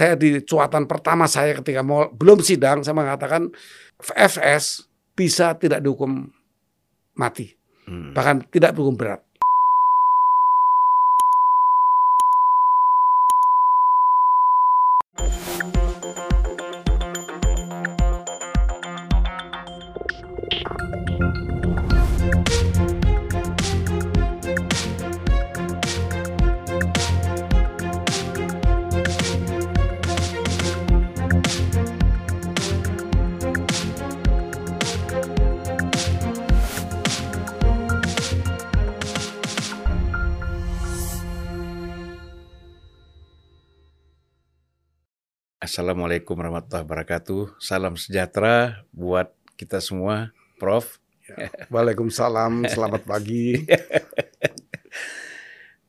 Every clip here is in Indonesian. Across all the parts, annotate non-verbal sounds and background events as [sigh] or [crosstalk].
saya di cuatan pertama saya ketika mau belum sidang saya mengatakan FS bisa tidak dihukum mati, Hmm. bahkan tidak dihukum berat. Assalamualaikum warahmatullahi wabarakatuh. Salam sejahtera buat kita semua, Prof. Waalaikumsalam, selamat pagi. [laughs]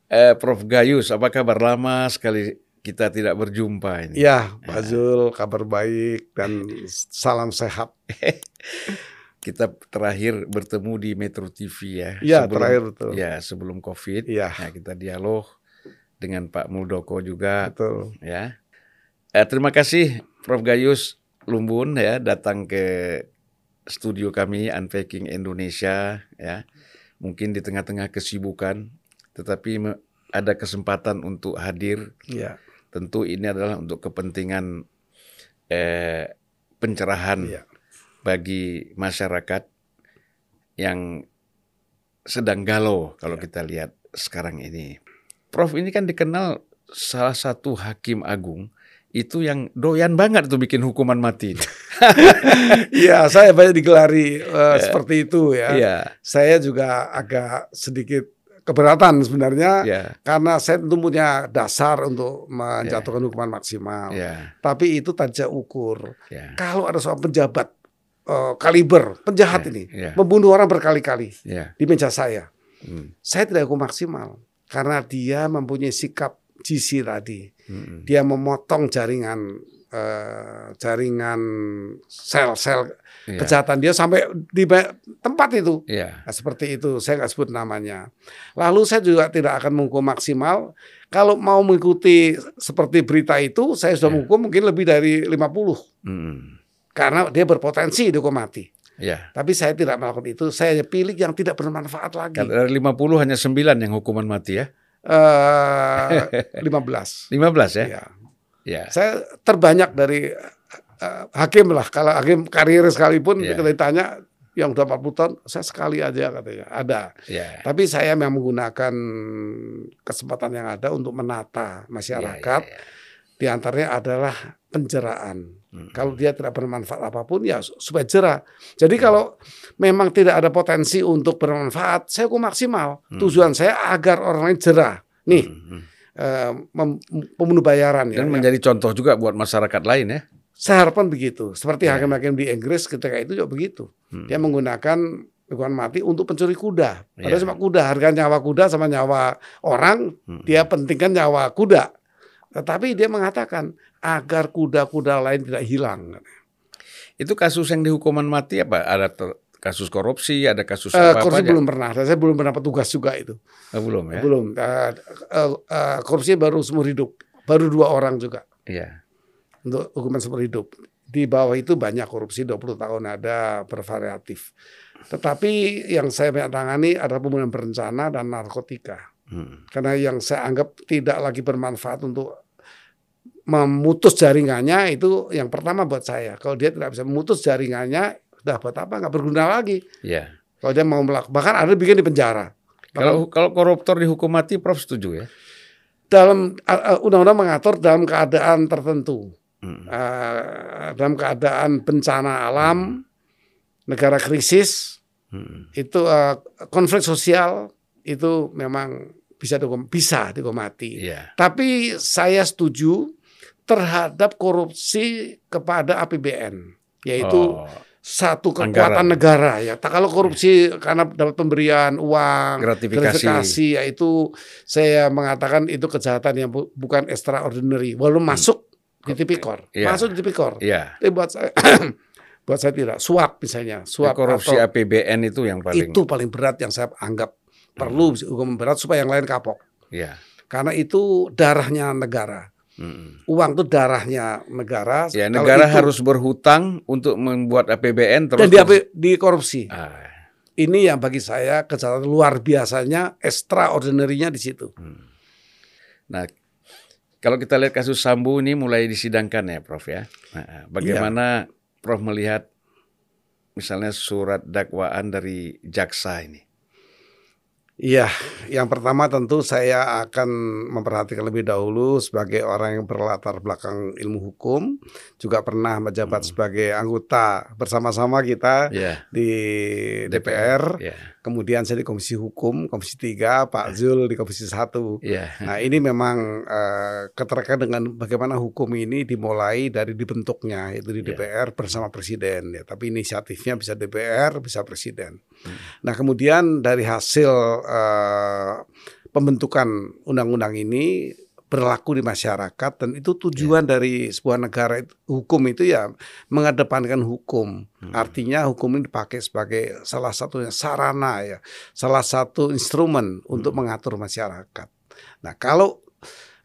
Eh, Prof Gayus, apa kabar lama sekali kita tidak berjumpa ini? Ya, Pak Zul, kabar baik dan salam sehat. [laughs] Kita terakhir bertemu di Metro TV ya. Iya, Sebelum- terakhir betul. Ya, sebelum COVID. Iya. Nah, kita dialog dengan Pak Muldoko juga Betul. ya. Eh, terima kasih Prof Gayus Lumbun ya datang ke studio kami Unpacking Indonesia ya. Mungkin di tengah-tengah kesibukan tetapi ada kesempatan untuk hadir. Iya. Tentu ini adalah untuk kepentingan eh, pencerahan Iya. bagi masyarakat yang sedang galau kalau Iya. kita lihat sekarang ini. Prof ini kan dikenal salah satu hakim agung itu yang doyan banget tuh bikin hukuman mati. [laughs] Iya, saya banyak digelari eh, seperti itu ya. Iya, Saya juga agak sedikit keberatan sebenarnya iya, karena saya tentu punya dasar untuk menjatuhkan hukuman maksimal. iya, Tapi itu tajak ukur. iya. Kalau ada seorang pejabat eh, kaliber, penjahat Iya, ini, iya. membunuh orang berkali-kali Iya. di meja saya, Hmm, saya tidak hukum maksimal karena dia mempunyai sikap GC tadi. Hmm, Dia memotong jaringan eh, jaringan sel-sel iya, kejahatan dia sampai di tempat itu. Iya, Nah, seperti itu, saya nggak sebut namanya. Lalu saya juga tidak akan menghukum maksimal. Kalau mau mengikuti seperti berita itu, saya sudah Ya. menghukum mungkin lebih dari 50. hmm, Karena dia berpotensi dihukum mati. iya. Tapi saya tidak melakukan itu. Saya pilih yang tidak bermanfaat lagi. Dari 50 hanya 9 yang hukuman mati ya. Eh 15. 15 [laughs] ya. Ya. Iya. Saya terbanyak dari eh, hakim lah. Kalau hakim karir sekalipun Ya. kita ditanya yang udah 40 tahun, saya sekali aja katanya. Ada. Iya. Tapi saya memang menggunakan kesempatan yang ada untuk menata masyarakat. Iya, iya, iya. Di antaranya adalah penjeraan. Hmm. Kalau dia tidak bermanfaat apa pun, ya supaya jerah. Jadi Hmm. kalau memang tidak ada potensi untuk bermanfaat, saya hukum maksimal. Hmm. Tujuan saya agar orang lain jerah. Nih, Hmm, eh, mem- pembunuh bayaran ya. Dan ya. menjadi contoh juga buat masyarakat lain ya. Saya harapkan begitu. Seperti Ya. hakim-hakim di Inggris ketika itu juga begitu. Hmm. Dia menggunakan hukuman mati untuk pencuri kuda. Padahal Ya. cuma kuda, harga nyawa kuda sama nyawa orang, Hmm. dia pentingkan nyawa kuda. Tetapi dia mengatakan agar kuda-kuda lain tidak hilang. Itu kasus yang dihukuman mati apa? Ada ter- kasus korupsi, ada kasus Eh, apa korupsi aja? belum pernah. Saya belum pernah petugas juga itu. Oh, belum ya? Belum. Eh, eh, eh, korupsi baru seumur hidup. Baru dua orang juga Iya. untuk hukuman seumur hidup. Di bawah itu banyak korupsi 20 tahun ada bervariatif. Tetapi yang saya banyak tangani adalah pembunuhan berencana dan narkotika. Hmm. Karena yang saya anggap tidak lagi bermanfaat untuk memutus jaringannya itu yang pertama buat saya. Kalau dia tidak bisa memutus jaringannya, sudah buat apa? Nggak berguna lagi. Iya. Kalau dia mau melakukan, bahkan ada bikin di penjara. Kalau kalau koruptor dihukum mati, Prof setuju ya? Dalam uh, uh, undang-undang mengatur dalam keadaan tertentu, Hmm. Uh, dalam keadaan bencana alam, negara krisis, Hmm. itu uh, konflik sosial itu memang bisa dihukum, bisa dihukum mati. Iya. Tapi saya setuju terhadap korupsi kepada APBN, yaitu Oh, satu kekuatan Anggaran. negara ya. Tak kalau korupsi karena dapat pemberian uang, Gratifikasi. ya itu saya mengatakan itu kejahatan yang bu- bukan extraordinary, walaupun masuk di tipikor, Iya. masuk di tipikor. iya. Tapi buat saya, [clears throat] buat saya tidak. Suap misalnya, suap korupsi atau APBN itu yang paling. itu paling berat yang saya anggap perlu hukuman berat supaya yang lain kapok. Iya. Karena itu darahnya negara. Mm. Uang itu darahnya negara. Ya, negara itu- harus berhutang untuk membuat APBN terus dan di, di korupsi. Ah, Ini yang bagi saya kejahatan luar biasanya, extraordinary-nya di situ. Nah, kalau kita lihat kasus Sambu ini mulai disidangkan ya, Prof ya. Nah, bagaimana Prof melihat misalnya surat dakwaan dari jaksa ini? Iya, yang pertama tentu saya akan memperhatikan lebih dahulu sebagai orang yang berlatar belakang ilmu hukum, juga pernah menjabat sebagai anggota bersama-sama kita Ya, di DPR. ya, Kemudian saya di Komisi Hukum, Komisi 3, Pak Zul di Komisi 1. ya, Nah ini memang eh, keterkait dengan bagaimana hukum ini dimulai dari dibentuknya itu di Ya. DPR bersama Presiden ya. Tapi inisiatifnya bisa DPR, bisa Presiden. Hmm. Nah kemudian dari hasil eh, pembentukan undang-undang ini berlaku di masyarakat dan itu tujuan dari sebuah negara itu- hukum itu ya mengedepankan hukum. Hmm. Artinya hukum ini dipakai sebagai salah satunya sarana ya, salah satu instrumen untuk mengatur masyarakat. Nah, kalau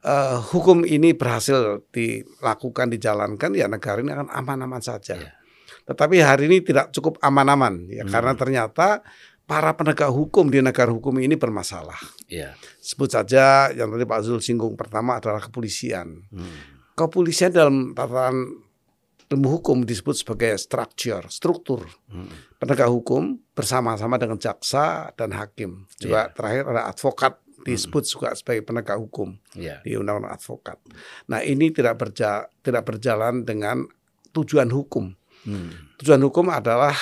eh, hukum ini berhasil dilakukan dijalankan ya negara ini akan aman-aman saja. Ya. Tetapi hari ini tidak cukup aman-aman ya Hmm. karena ternyata para penegak hukum di negara hukum ini bermasalah. ya. Sebut saja yang tadi Pak Zul singgung pertama adalah kepolisian. Hmm. Kepolisian dalam tataran ilmu hukum disebut sebagai structure, struktur Hmm. penegak hukum bersama-sama dengan jaksa dan hakim. Juga Iya. terakhir ada advokat disebut juga sebagai penegak hukum Ya. di undang-undang advokat. Nah, ini tidak berja tidak berjalan dengan tujuan hukum. Hmm. Tujuan hukum adalah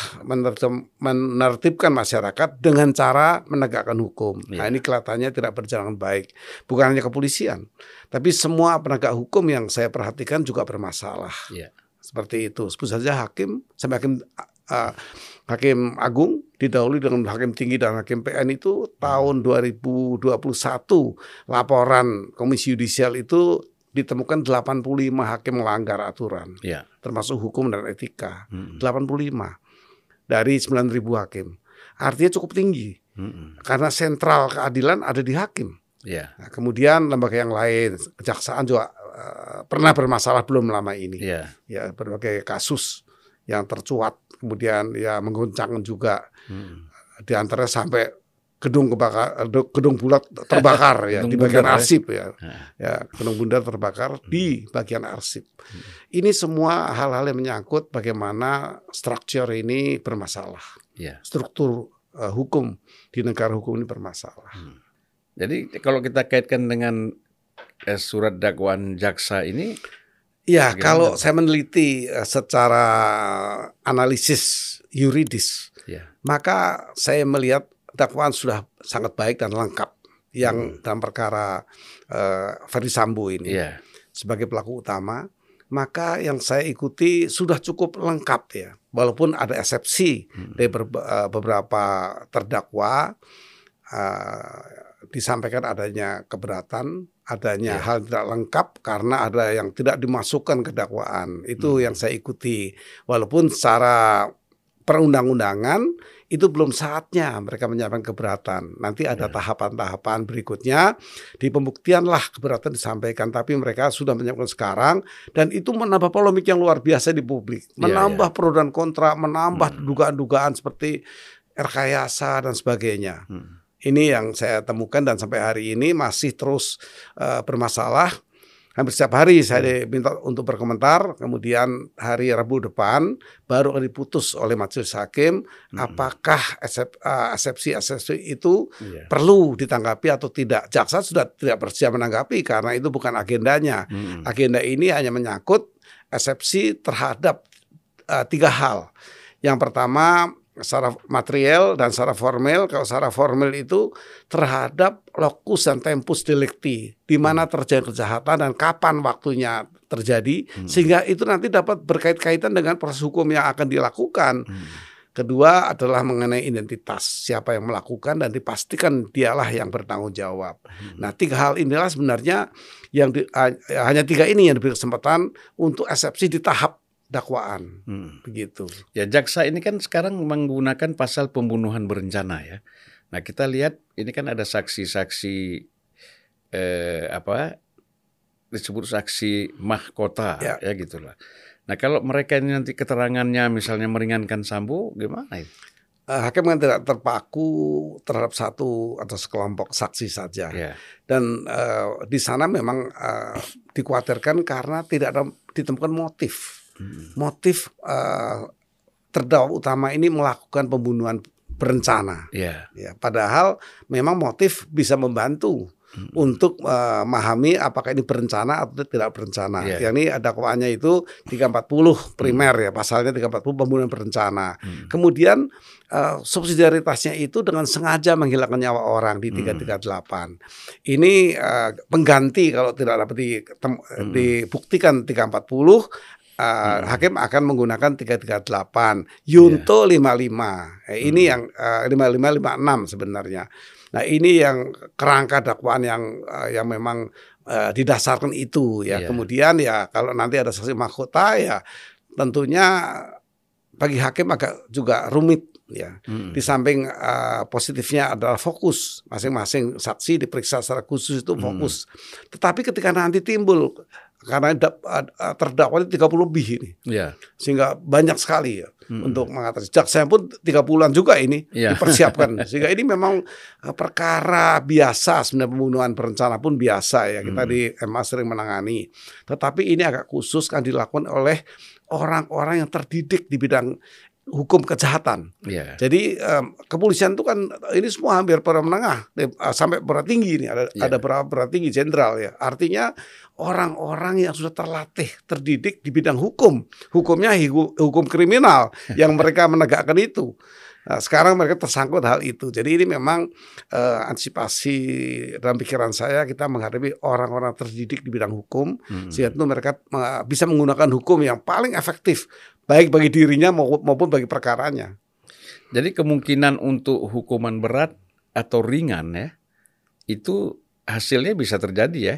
menertibkan masyarakat dengan cara menegakkan hukum. Nah, Iya. ini kelihatannya tidak berjalan baik. Bukan hanya kepolisian, tapi semua penegak hukum yang saya perhatikan juga bermasalah. Iya. Seperti itu. Sebut saja hakim sampai hakim uh, hakim agung didahului dengan hakim tinggi dan hakim PN itu tahun 2021 laporan Komisi Yudisial itu ditemukan 85 hakim melanggar aturan Ya. termasuk hukum dan etika. Hmm. 85 dari 9.000 hakim. Artinya cukup tinggi Hmm. karena sentral keadilan ada di hakim. Ya. Nah, kemudian lembaga yang lain, kejaksaan juga eh, pernah bermasalah belum lama ini. Ya. Ya berbagai kasus yang tercuat, kemudian ya mengguncang juga Hmm. di antaranya sampai gedung kebakar, gedung bulat terbakar [laughs] ya di bagian bundar, ya. arsip ya. Nah. Ya, gedung bundar terbakar di bagian arsip. Ini semua hal-hal yang menyangkut bagaimana struktur ini bermasalah. Ya. Struktur eh, hukum di negara hukum ini bermasalah. Jadi kalau kita kaitkan dengan eh, surat dakwaan jaksa ini, Ya, Bagaimana, kalau saya meneliti eh, secara analisis yuridis, ya. maka saya melihat dakwaan sudah sangat baik dan lengkap yang Hmm. dalam perkara eh, Ferdi Sambo ini Ya. sebagai pelaku utama. Maka yang saya ikuti sudah cukup lengkap ya, walaupun ada eksepsi Hmm. dari eh, beberapa terdakwa eh, disampaikan adanya keberatan, adanya Ya. hal tidak lengkap karena ada yang tidak dimasukkan ke dakwaan. Itu Hmm. yang saya ikuti. Walaupun secara perundang-undangan itu belum saatnya mereka menyampaikan keberatan. Nanti ada Ya. tahapan-tahapan berikutnya di pembuktian lah keberatan disampaikan. Tapi mereka sudah menyampaikan sekarang dan itu menambah polemik yang luar biasa di publik. Ya, Menambah pro dan kontra, menambah Hmm. dugaan-dugaan seperti rekayasa dan sebagainya. Hmm. Ini yang saya temukan dan sampai hari ini masih terus eh, bermasalah. Hampir setiap hari saya diminta untuk berkomentar. Kemudian hari Rabu depan baru akan diputus oleh majelis hakim Hmm. apakah eksep- eh, eksepsi-eksepsi itu Ya. perlu ditanggapi atau tidak. Jaksa sudah tidak bersedia menanggapi karena itu bukan agendanya. Hmm. Agenda ini hanya menyangkut eksepsi terhadap eh, tiga hal. Yang pertama secara material dan secara formal. Kalau secara formal itu terhadap lokus dan tempus delicti, di mana terjadi kejahatan dan kapan waktunya terjadi, Hmm. sehingga itu nanti dapat berkait-kaitan dengan proses hukum yang akan dilakukan. Hmm. Kedua adalah mengenai identitas siapa yang melakukan dan dipastikan dialah yang bertanggung jawab. Hmm. Nah tiga hal inilah sebenarnya yang di- hanya tiga ini yang diberi kesempatan untuk eksepsi di tahap dakwaan Hmm. begitu. Ya jaksa ini kan sekarang menggunakan pasal pembunuhan berencana ya. Nah kita lihat ini kan ada saksi-saksi eh, apa disebut saksi mahkota Ya. ya, gitulah. Nah kalau mereka ini nanti keterangannya misalnya meringankan Sambo gimana ya? Eh, hakim kan tidak terpaku terhadap satu atau sekelompok saksi saja. Ya. Dan eh, di sana memang eh, dikhawatirkan karena tidak ada ditemukan motif. Hmm. Motif eh, terdakwa utama ini melakukan pembunuhan berencana. Ya. Ya, padahal memang motif bisa membantu Hmm. untuk eh, memahami apakah ini berencana atau tidak berencana. Iya. Yang ini dakwaannya itu 340 primer ya, pasalnya 340 pembunuhan berencana. Hmm. Kemudian eh, subsidiaritasnya itu dengan sengaja menghilangkan nyawa orang di Hmm. 338. Ini eh, pengganti kalau tidak dapat ditem- Hmm. dibuktikan 340 eh, Hmm. hakim akan menggunakan 338 Yunto 55 Eh, ini Hmm. yang eh, 55 56 sebenarnya nah ini yang kerangka dakwaan yang eh, yang memang eh, didasarkan itu ya Iya. kemudian ya kalau nanti ada saksi mahkota ya tentunya bagi hakim agak juga rumit ya Hmm. di samping eh, positifnya adalah fokus masing-masing saksi diperiksa secara khusus itu Hmm. fokus tetapi ketika nanti timbul karena da- terdakwa ini 30 lebih ini Ya. sehingga banyak sekali ya Hmm. untuk mengatasi jaksa pun 30-an juga ini Iya. dipersiapkan [laughs] sehingga ini memang eh, perkara biasa sebenarnya pembunuhan berencana pun biasa ya kita Hmm. di MA sering menangani tetapi ini agak khusus kan dilakukan oleh orang-orang yang terdidik di bidang hukum kejahatan Ya. jadi em, kepolisian itu kan ini semua hampir para menengah eh, sampai berat tinggi ini ada Iya. ada beberapa berat tinggi jenderal ya. Artinya orang-orang yang sudah terlatih, terdidik di bidang hukum. Hukumnya hukum kriminal [laughs] yang mereka menegakkan itu. Nah, sekarang mereka tersangkut hal itu. Jadi ini memang eh, antisipasi dalam pikiran saya kita menghadapi orang-orang terdidik di bidang hukum Hmm. sehingga itu mereka eh, bisa menggunakan hukum yang paling efektif baik bagi dirinya maupun bagi perkaranya. Jadi kemungkinan untuk hukuman berat atau ringan ya itu hasilnya bisa terjadi ya.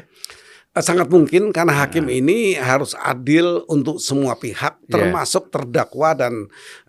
Eh, Sangat mungkin karena Nah. hakim ini harus adil untuk semua pihak, Iya. termasuk terdakwa dan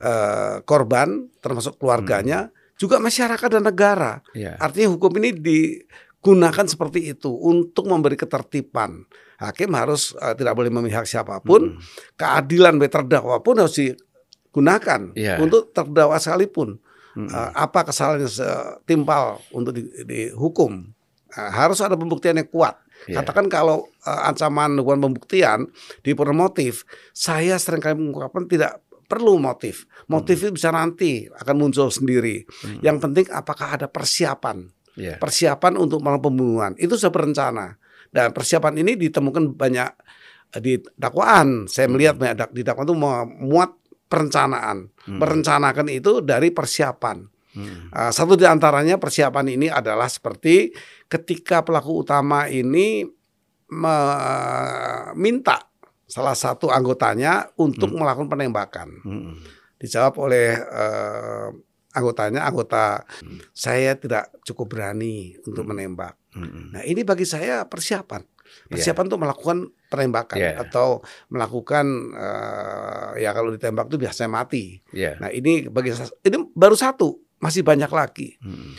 eh, korban, termasuk keluarganya, juga masyarakat dan negara. Ya. Artinya hukum ini digunakan seperti itu untuk memberi ketertiban. Hakim harus eh, tidak boleh memihak siapa pun, Hmm. keadilan bagi terdakwa pun harus digunakan Iya. untuk terdakwa sekalipun. Hmm. Eh, apa kesalahan yang setimpal untuk di- dihukum? Eh, harus ada pembuktian yang kuat. Ya. Katakan kalau eh, ancaman dugaan pembuktian di motif, saya sering kali mengungkapkan tidak perlu motif. Motif itu bisa nanti akan muncul sendiri. Hmm. Yang penting apakah ada persiapan, Ya. persiapan untuk melakukan pembunuhan. Itu sudah berencana. Dan persiapan ini ditemukan banyak eh, di dakwaan. Saya melihat banyak di dakwaan itu memuat perencanaan. Hmm. Merencanakan itu dari persiapan. Hmm. Uh, satu di antaranya persiapan ini adalah seperti ketika pelaku utama ini meminta salah satu anggotanya untuk melakukan penembakan. Hmm. Dijawab oleh uh, anggotanya, anggota saya tidak cukup berani untuk menembak. Hmm. Nah ini bagi saya persiapan, persiapan untuk melakukan penembakan Yeah. atau melakukan uh, ya kalau ditembak itu biasanya mati. Ya. Nah ini bagi saya ini baru satu, masih banyak lagi. Hmm.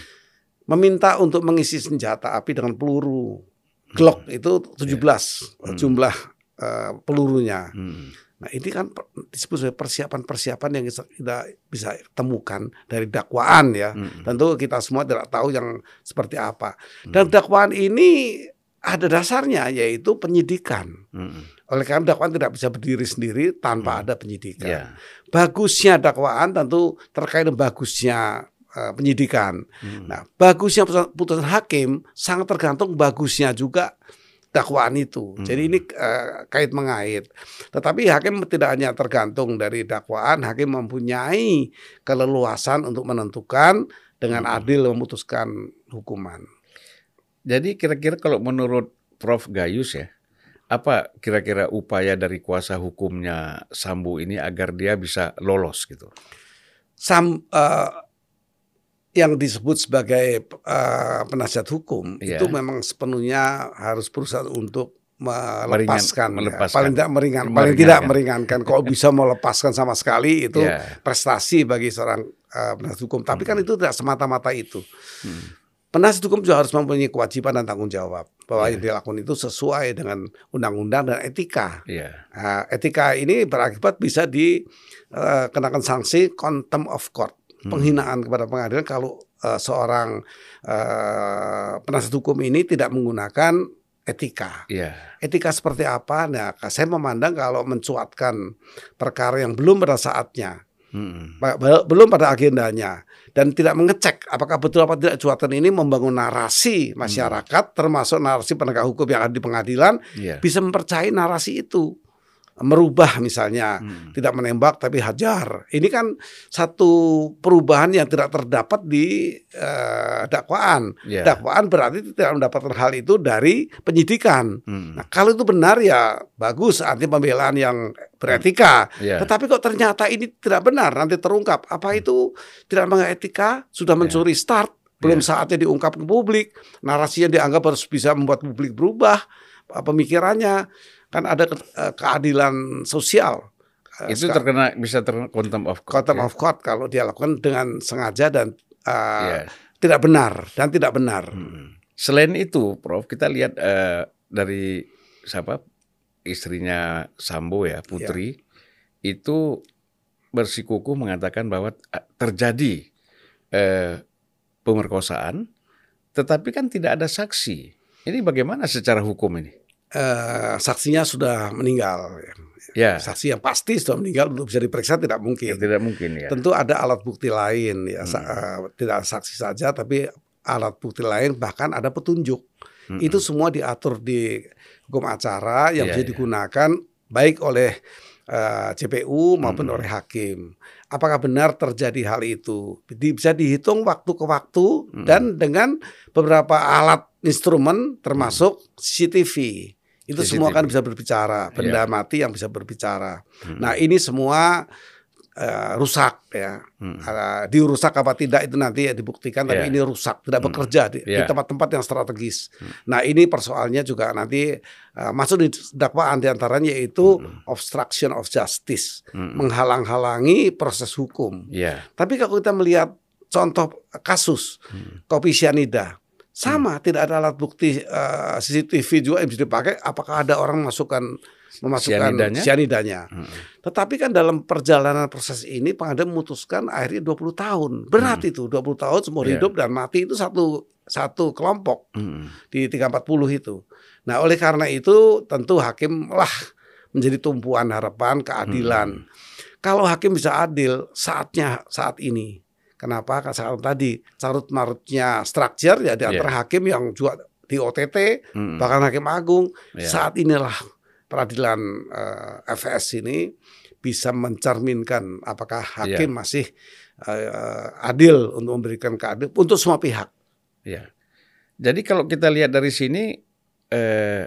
Meminta untuk mengisi senjata api dengan peluru Glock itu 17 Hmm. jumlah eh, pelurunya. Hmm. Nah ini kan disebut sebagai persiapan-persiapan yang kita bisa temukan dari dakwaan ya. Hmm. Tentu kita semua tidak tahu yang seperti apa. Dan dakwaan ini ada dasarnya yaitu penyidikan. Hmm. Oleh karena dakwaan tidak bisa berdiri sendiri tanpa Hmm. ada penyidikan. Ya. Bagusnya dakwaan tentu terkait dengan bagusnya eh, penyidikan. Hmm. Nah, bagusnya putusan, putusan hakim sangat tergantung bagusnya juga dakwaan itu. Hmm. Jadi ini eh, kait mengait. Tetapi hakim tidak hanya tergantung dari dakwaan, hakim mempunyai keleluasan untuk menentukan dengan Hmm. adil memutuskan hukuman. Jadi kira-kira kalau menurut Prof Gayus ya, apa kira-kira upaya dari kuasa hukumnya Sambu ini agar dia bisa lolos gitu? Sam eh, yang disebut sebagai eh, penasihat hukum Iya. itu memang sepenuhnya harus berusaha untuk melepaskan, ya. melepaskan. paling tidak meringan, paling Meringankan. tidak meringankan. Kalau bisa melepaskan sama sekali itu Ya. prestasi bagi seorang eh, penasihat hukum. Tapi kan Hmm. itu tidak semata-mata itu. Hmm. Penasihat hukum juga harus mempunyai kewajiban dan tanggung jawab. bahwa Iya. yang dilakukan itu sesuai dengan undang-undang dan etika. Iya. Nah, etika ini berakibat bisa dikenakan sanksi contempt of court. Penghinaan kepada pengadilan kalau eh, seorang eh, penasihat hukum ini tidak menggunakan etika. Iya. Etika seperti apa? Nah, saya memandang kalau mencuatkan perkara yang belum pada saatnya, ba- belum pada agendanya, dan tidak mengecek apakah betul apa tidak cuatan ini membangun narasi masyarakat, termasuk narasi penegak hukum yang ada di pengadilan, Iya. bisa mempercayai narasi itu merubah misalnya. Mm. tidak menembak tapi hajar. Ini kan satu perubahan yang tidak terdapat di eh, dakwaan. Iya. dakwaan berarti tidak mendapatkan hal itu dari penyidikan. Mm. nah kalau itu benar ya bagus. Arti pembelaan yang beretika. Iya. tetapi kok ternyata ini tidak benar nanti terungkap. Apa itu? Tidak mengetika sudah mencuri start. Belum saatnya diungkap ke publik. Narasi yang dianggap harus bisa membuat publik berubah eh, pemikirannya kan ada ke- eh, keadilan sosial Eh, Itu terkena bisa terkena contempt of court. contempt ya? of court kalau dia lakukan dengan sengaja dan eh, Iya. tidak benar dan tidak benar Mm. Selain itu, Prof, kita lihat eh, dari siapa istrinya Sambo ya, Putri, itu bersikukuh mengatakan bahwa terjadi eh, pemerkosaan, tetapi kan tidak ada saksi. Ini bagaimana secara hukum ini? Eh, saksinya sudah meninggal Ya, saksi yang pasti sudah meninggal untuk bisa diperiksa tidak ya mungkin tidak mungkin ya. Tentu ada alat bukti lain ya, Hmm. eh, tidak saksi saja tapi alat bukti lain bahkan ada petunjuk. Mm-mm. Itu semua diatur di hukum acara yang Iya, bisa iya. digunakan baik oleh eh, CPU maupun Mm-mm. oleh hakim. Apakah benar terjadi hal itu? Bisa dihitung waktu ke waktu Mm-mm. dan dengan beberapa alat instrumen termasuk CCTV. Itu semua CCTV. kan bisa berbicara, benda Iya. mati yang bisa berbicara. Mm-mm. Nah, ini semua eh, rusak ya. Mm-mm. Uh, dirusak apa tidak itu nanti ya dibuktikan tapi Iya. ini rusak tidak Hmm. bekerja di, di Iya. tempat-tempat yang strategis. Hmm. Nah ini persoalannya juga nanti uh, masuk di dakwaan di antaranya yaitu Hmm. obstruction of justice Mm-mm. menghalang-halangi proses hukum. Ya, Tapi kalau kita melihat contoh kasus Hmm. kopi sianida sama tidak ada alat bukti uh, CCTV juga yang bisa dipakai. Apakah ada orang masukkan memasukkan Sianidanya? sianidanya? Mm-mm. Tetapi kan dalam perjalanan proses ini pengadilan memutuskan akhirnya 20 tahun. Berat itu 20 tahun seumur Iya. hidup dan mati itu satu satu kelompok Mm-mm. di 340 itu. Nah, oleh karena itu tentu hakim lah menjadi tumpuan harapan keadilan. Kalau hakim bisa adil saatnya saat ini. Kenapa? Karena tadi carut marutnya structure ya di antara hakim yang juga di OTT Mm-mm. bahkan hakim agung Ya. saat inilah peradilan eh, FS ini bisa mencerminkan apakah hakim masih eh, adil untuk memberikan keadilan untuk semua pihak. Ya. Jadi kalau kita lihat dari sini eh,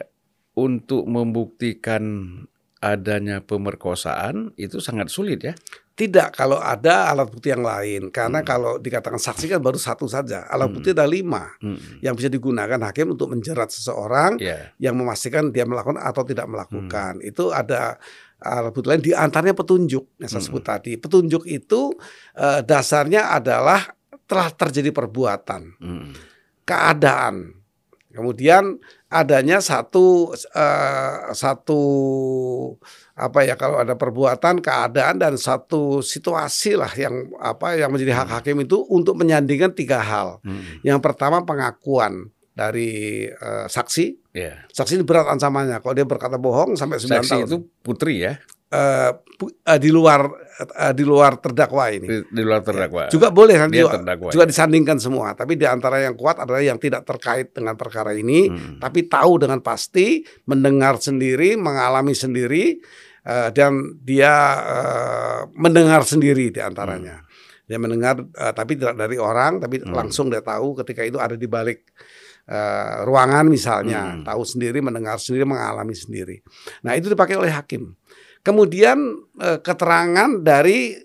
untuk membuktikan adanya pemerkosaan itu sangat sulit ya. Tidak kalau ada alat bukti yang lain karena Hmm. kalau dikatakan saksi kan baru satu saja alat Hmm. bukti ada lima Mm-mm. yang bisa digunakan hakim untuk menjerat seseorang Ya. yang memastikan dia melakukan atau tidak melakukan Hmm. itu ada alat bukti lain di antaranya petunjuk yang saya Hmm. sebut tadi petunjuk itu eh, dasarnya adalah telah terjadi perbuatan Mm-mm. keadaan. Kemudian adanya satu eh, satu apa ya kalau ada perbuatan, keadaan dan satu situasi lah yang apa yang menjadi hak hakim itu untuk menyandingkan tiga hal. Mm-mm. Yang pertama pengakuan dari eh, saksi. Ya. Saksi ini berat ancamannya. Kalau dia berkata bohong sampai 9 Saksi tahun. itu putri ya, Eh, eh, di luar eh, di luar terdakwa ini. di, di luar terdakwa. Juga boleh nanti Dia juga, terdakwa, juga ya. disandingkan semua. Tapi di antara yang kuat adalah yang tidak terkait dengan perkara ini, Mm. tapi tahu dengan pasti, mendengar sendiri, mengalami sendiri, eh, dan dia eh, mendengar sendiri di antaranya. Dia mendengar, eh, tapi tidak dari orang, tapi Hmm. langsung dia tahu ketika itu ada di balik eh, ruangan misalnya, Hmm. tahu sendiri, mendengar sendiri, mengalami sendiri. Nah itu dipakai oleh hakim. Kemudian eh, keterangan dari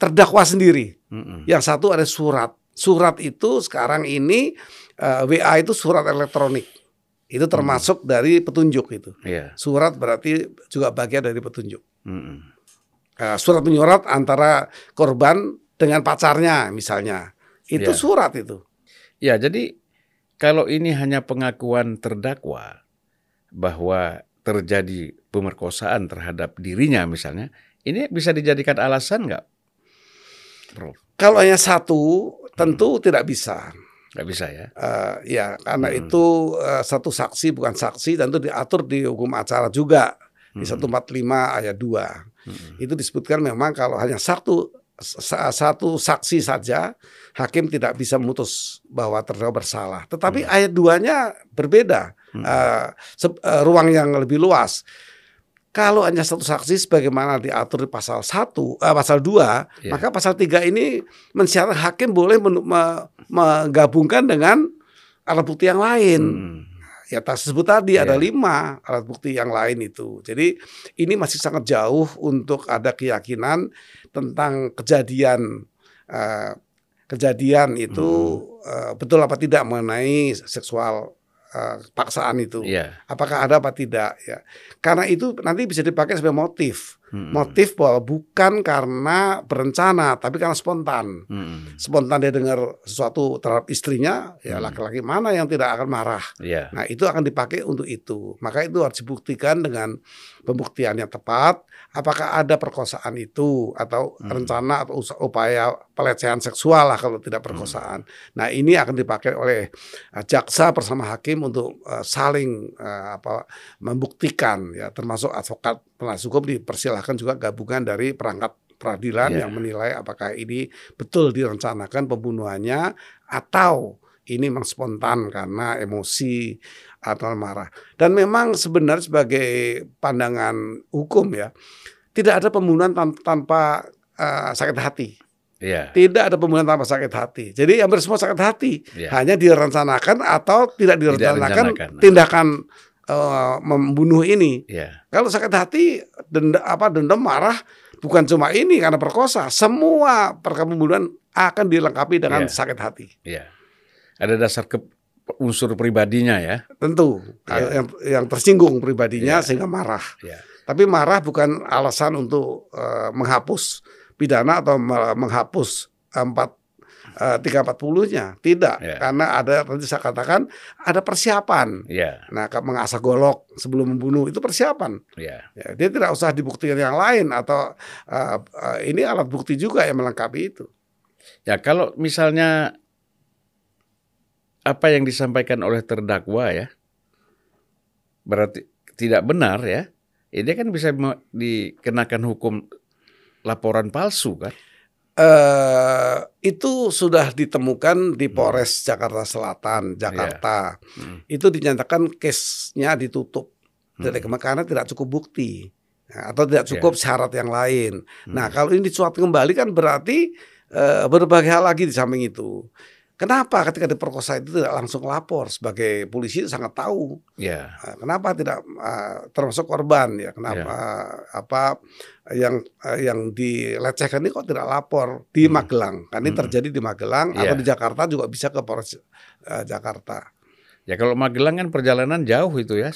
terdakwa sendiri. Mm-mm. Yang satu ada surat. Surat itu sekarang ini eh, WA itu surat elektronik. Itu termasuk dari petunjuk itu. Ya. Surat berarti juga bagian dari petunjuk. Mm-mm. Eh, surat menyurat antara korban dengan pacarnya misalnya. Itu Ya. surat itu. Ya, jadi kalau ini hanya pengakuan terdakwa bahwa terjadi pemerkosaan terhadap dirinya misalnya, ini bisa dijadikan alasan nggak, Prof? Kalau hanya satu, tentu tidak bisa. Nggak bisa ya? Uh, ya, karena Hmm. itu uh, satu saksi bukan saksi, tentu diatur di hukum acara juga di Hmm. 145 ayat 2. Hmm. Itu disebutkan memang kalau hanya satu sa- satu saksi saja hakim tidak bisa memutus bahwa terdakwa bersalah. Tetapi ayat 2-nya berbeda. Hmm. Se- eh, ruang yang lebih luas. Kalau hanya satu saksi sebagaimana diatur di pasal 1, eh, pasal 2, Ya. maka pasal 3 ini mensyarat hakim boleh men- me- menggabungkan dengan alat bukti yang lain Hmm. ya tak sebut tadi ada Iya. lima alat bukti yang lain itu. Jadi ini masih sangat jauh untuk ada keyakinan tentang kejadian eh, kejadian itu eh, betul apa tidak mengenai seksual eh, paksaan itu. Iya. Apakah ada apa tidak ya. Karena itu nanti bisa dipakai sebagai motif. Hmm. Motif bahwa bukan karena berencana tapi karena spontan Hmm. spontan dia dengar sesuatu terhadap istrinya, ya Hmm. laki-laki mana yang tidak akan marah. Iya. Nah, itu akan dipakai untuk itu. Maka itu harus dibuktikan dengan pembuktian yang tepat. Apakah ada perkosaan itu atau Hmm. rencana atau upaya pelecehan seksual lah kalau tidak perkosaan. Nah, ini akan dipakai oleh uh, jaksa bersama hakim untuk uh, saling uh, apa membuktikan ya termasuk advokat penasihat hukum dipersilahkan juga gabungan dari perangkat peradilan Ya. yang menilai apakah ini betul direncanakan pembunuhannya atau ini memang spontan karena emosi atau marah. Dan memang sebenarnya sebagai pandangan hukum ya, tidak ada pembunuhan tan- tanpa eh, sakit hati. Iya. Tidak ada pembunuhan tanpa sakit hati. Jadi hampir semua sakit hati. Iya. Hanya direncanakan atau tidak direncanakan direncanakan. tindakan eh, membunuh ini. Iya. Kalau sakit hati, denda, apa dendam marah bukan cuma ini karena perkosa, semua perkara pembunuhan akan dilengkapi dengan Iya. sakit hati. Iya. Ada dasar ke unsur pribadinya ya. Tentu Iya. yang yang tersinggung pribadinya Iya. sehingga marah. Iya. Tapi marah bukan alasan untuk eh, menghapus pidana atau me- menghapus empat tiga empat puluhnya tidak Iya. karena ada tadi saya katakan ada persiapan. Iya. Nah, mengasah golok sebelum membunuh itu persiapan. Iya. Ya, dia tidak usah dibuktikan yang lain atau eh, eh, ini alat bukti juga yang melengkapi itu. Ya kalau misalnya apa yang disampaikan oleh terdakwa ya, berarti tidak benar ya, ini kan bisa dikenakan hukum laporan palsu kan? Eh itu sudah ditemukan di Polres Jakarta Selatan, Jakarta. Hmm. Itu dinyatakan case-nya ditutup. Hmm. karena tidak cukup bukti Nah, atau tidak cukup syarat yang lain. Nah, Hmm. kalau ini dicuat kembali kan berarti eh, berbagai hal lagi di samping itu. Kenapa ketika diperkosa itu tidak langsung lapor sebagai polisi sangat tahu Ya, Nah, Kenapa tidak uh, termasuk korban ya? Kenapa uh, apa yang uh, yang dilecehkan ini kok tidak lapor di Hmm. Magelang? Kan ini Hmm. terjadi di Magelang atau Iya. di Jakarta juga bisa ke Polres uh, Jakarta. ya kalau Magelang kan perjalanan jauh itu ya,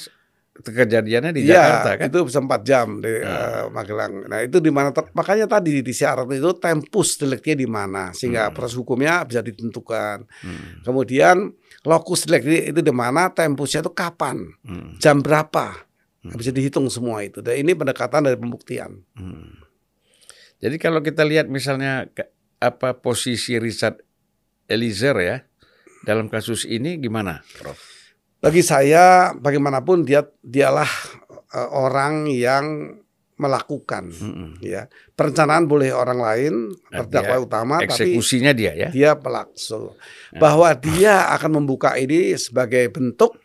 kejadiannya di Iya, Jakarta kan? itu bisa 4 jam di uh, Magelang. Nah, itu di mana makanya tadi di syarat itu tempus deliknya di mana sehingga Hmm. proses hukumnya bisa ditentukan. Hmm. Kemudian lokus delik itu di mana tempusnya itu kapan? Hmm. Jam berapa? Hmm. Bisa dihitung semua itu. Dan ini pendekatan dari pembuktian. Hmm. Jadi kalau kita lihat misalnya apa posisi Richard Eliezer ya dalam kasus ini gimana, Prof? Bagi saya bagaimanapun dia dialah eh, orang yang melakukan Mm-mm. ya. Perencanaan boleh orang lain Nah, terdakwa dia utama tapi Eksekusinya dia ya. dia pelaksu. Bahwa dia akan membuka ini sebagai bentuk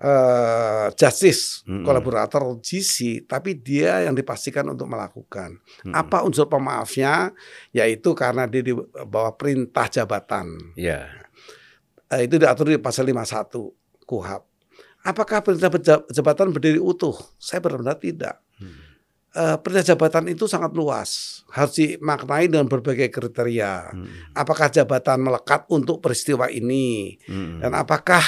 eh, justice Mm-mm. kolaborator GC tapi dia yang dipastikan untuk melakukan. Mm-mm. Apa unsur pemaafnya yaitu karena dia di bawah perintah jabatan. Ya. Eh, itu diatur di pasal 51 KUHAP. Apakah perintah jabatan berdiri utuh? Saya benar-benar tidak. Hmm. Eh, perintah jabatan itu sangat luas, harus dimaknai dengan berbagai kriteria. Hmm. Apakah jabatan melekat untuk peristiwa ini, Hmm. dan apakah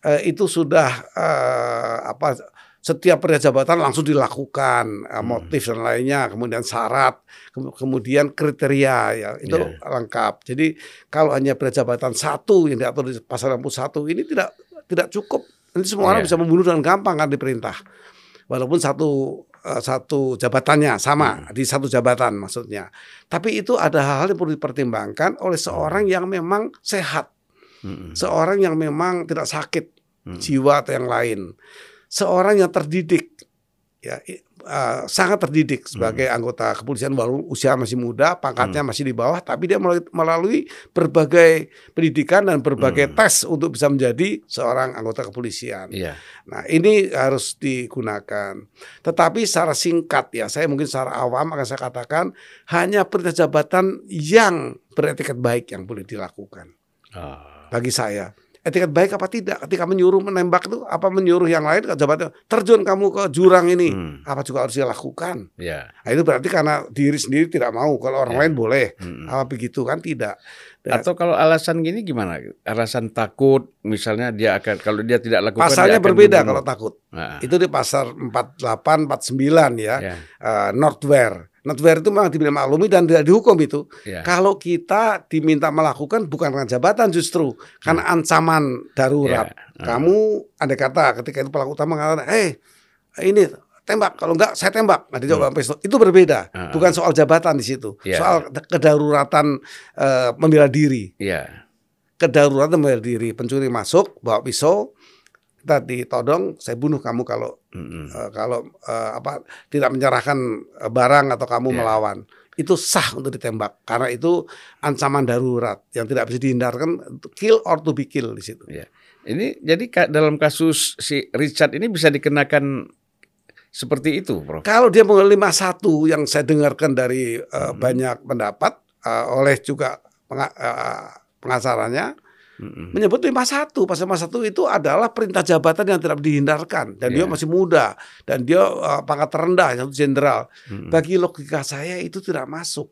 eh, itu sudah eh, apa setiap perintah jabatan langsung dilakukan Hmm. motif dan lainnya, kemudian syarat, kem- kemudian kriteria ya itu Iya. lengkap. Jadi kalau hanya perintah jabatan satu yang diatur di pasal 61 ini tidak tidak cukup. Nanti semua orang Iya. bisa membunuh dengan gampang kan diperintah. Walaupun satu eh, satu jabatannya sama di satu jabatan maksudnya. Tapi itu ada hal-hal yang perlu dipertimbangkan oleh seorang yang memang sehat, Mm-mm. seorang yang memang tidak sakit Mm. jiwa atau yang lain, seorang yang terdidik, ya eh, sangat terdidik sebagai anggota kepolisian walaupun usia masih muda, pangkatnya masih di bawah, tapi dia melalui, melalui berbagai pendidikan dan berbagai tes untuk bisa menjadi seorang anggota kepolisian. Iya. Nah, ini harus digunakan. Tetapi secara singkat ya, saya mungkin secara awam akan saya katakan hanya perintah jabatan yang beretiket baik yang boleh dilakukan Ah, bagi saya. Etiket baik apa tidak? Ketika menyuruh menembak itu apa menyuruh yang lain ke jabatan terjun kamu ke jurang ini, Hmm. apa juga harus dilakukan. Iya. Nah, itu berarti karena diri sendiri tidak mau, kalau orang Ya. lain boleh. Mm-mm. Apa begitu kan tidak. Dan Atau kalau alasan gini gimana? Alasan takut, misalnya dia akan kalau dia tidak lakukan pasalnya berbeda dibunuh. kalau takut. Nah, Itu di pasar 48 49 ya. ya, eh, Northware. Northware itu memang dimaklumi dan tidak dihukum itu. ya. Kalau kita diminta melakukan bukan karena jabatan justru karena ancaman darurat. Ya. Kamu andai kata ketika itu pelaku utama mengatakan, "Eh, ini tembak. Kalau enggak saya tembak." Nah, sama pistol. Itu berbeda. Ah. Bukan soal jabatan di situ. Ya. Soal kedaruratan eh, membela diri. Iya. Kedaruratan membela diri. Pencuri masuk bawa pisau, kita ditodong, saya bunuh kamu kalau Mm-mm. Eh, kalau eh, apa tidak menyerahkan eh, barang atau kamu Ya. melawan itu sah untuk ditembak karena itu ancaman darurat yang tidak bisa dihindarkan kill or to be kill di situ. Ini jadi dalam kasus si Richard ini bisa dikenakan seperti itu, Prof. Kalau dia mengelima satu yang saya dengarkan dari eh, Hmm. banyak pendapat eh, oleh juga penga- pengacaranya Mm-mm. menyebut 51 pasal 51 itu adalah perintah jabatan yang tidak dihindarkan dan dia Ya. masih muda dan dia eh, pangkat terendah yang jenderal. Mm-mm. Bagi logika saya itu tidak masuk.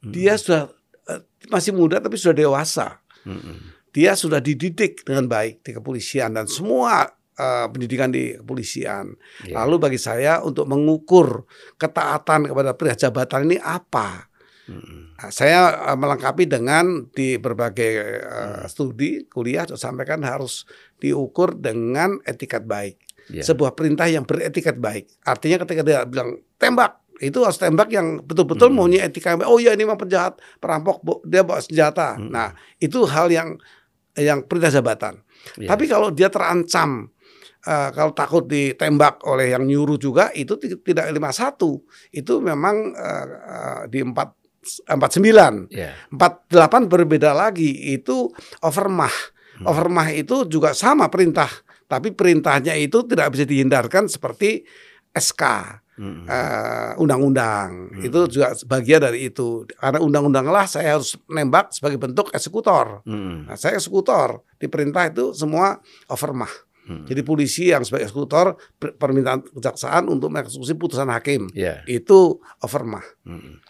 Mm-mm. Dia sudah eh, masih muda tapi sudah dewasa. Mm-mm. Dia sudah dididik dengan baik di kepolisian dan semua eh, pendidikan di kepolisian. Ya. Lalu bagi saya untuk mengukur ketaatan kepada perintah jabatan ini apa? Nah, saya eh, melengkapi dengan di berbagai Hmm. studi kuliah saya sampaikan harus diukur dengan etikat baik. Ya. Sebuah perintah yang beretikat baik. Artinya ketika dia bilang tembak itu harus tembak yang betul-betul Hmm. maunya etika. Oh ya ini memang penjahat, perampok, dia bawa senjata. Hmm. Nah itu hal yang yang perintah jabatan. Ya. Tapi kalau dia terancam eh, kalau takut ditembak oleh yang nyuruh juga itu ti- tidak 51 itu memang eh, eh, di 4 49 Ya. 48 berbeda lagi itu overmah. Hmm. Overmah itu juga sama perintah, tapi perintahnya itu tidak bisa dihindarkan seperti SK Mm-mm. eh, undang-undang. Hmm. Itu juga bagian dari itu. Karena undang-undang lah saya harus nembak sebagai bentuk eksekutor. Mm-mm. Nah, saya eksekutor. Di perintah itu semua overmah. Mm. Jadi polisi yang sebagai eksekutor per- permintaan kejaksaan untuk mengeksekusi putusan hakim. Ya. Itu overmah. Mm-mm.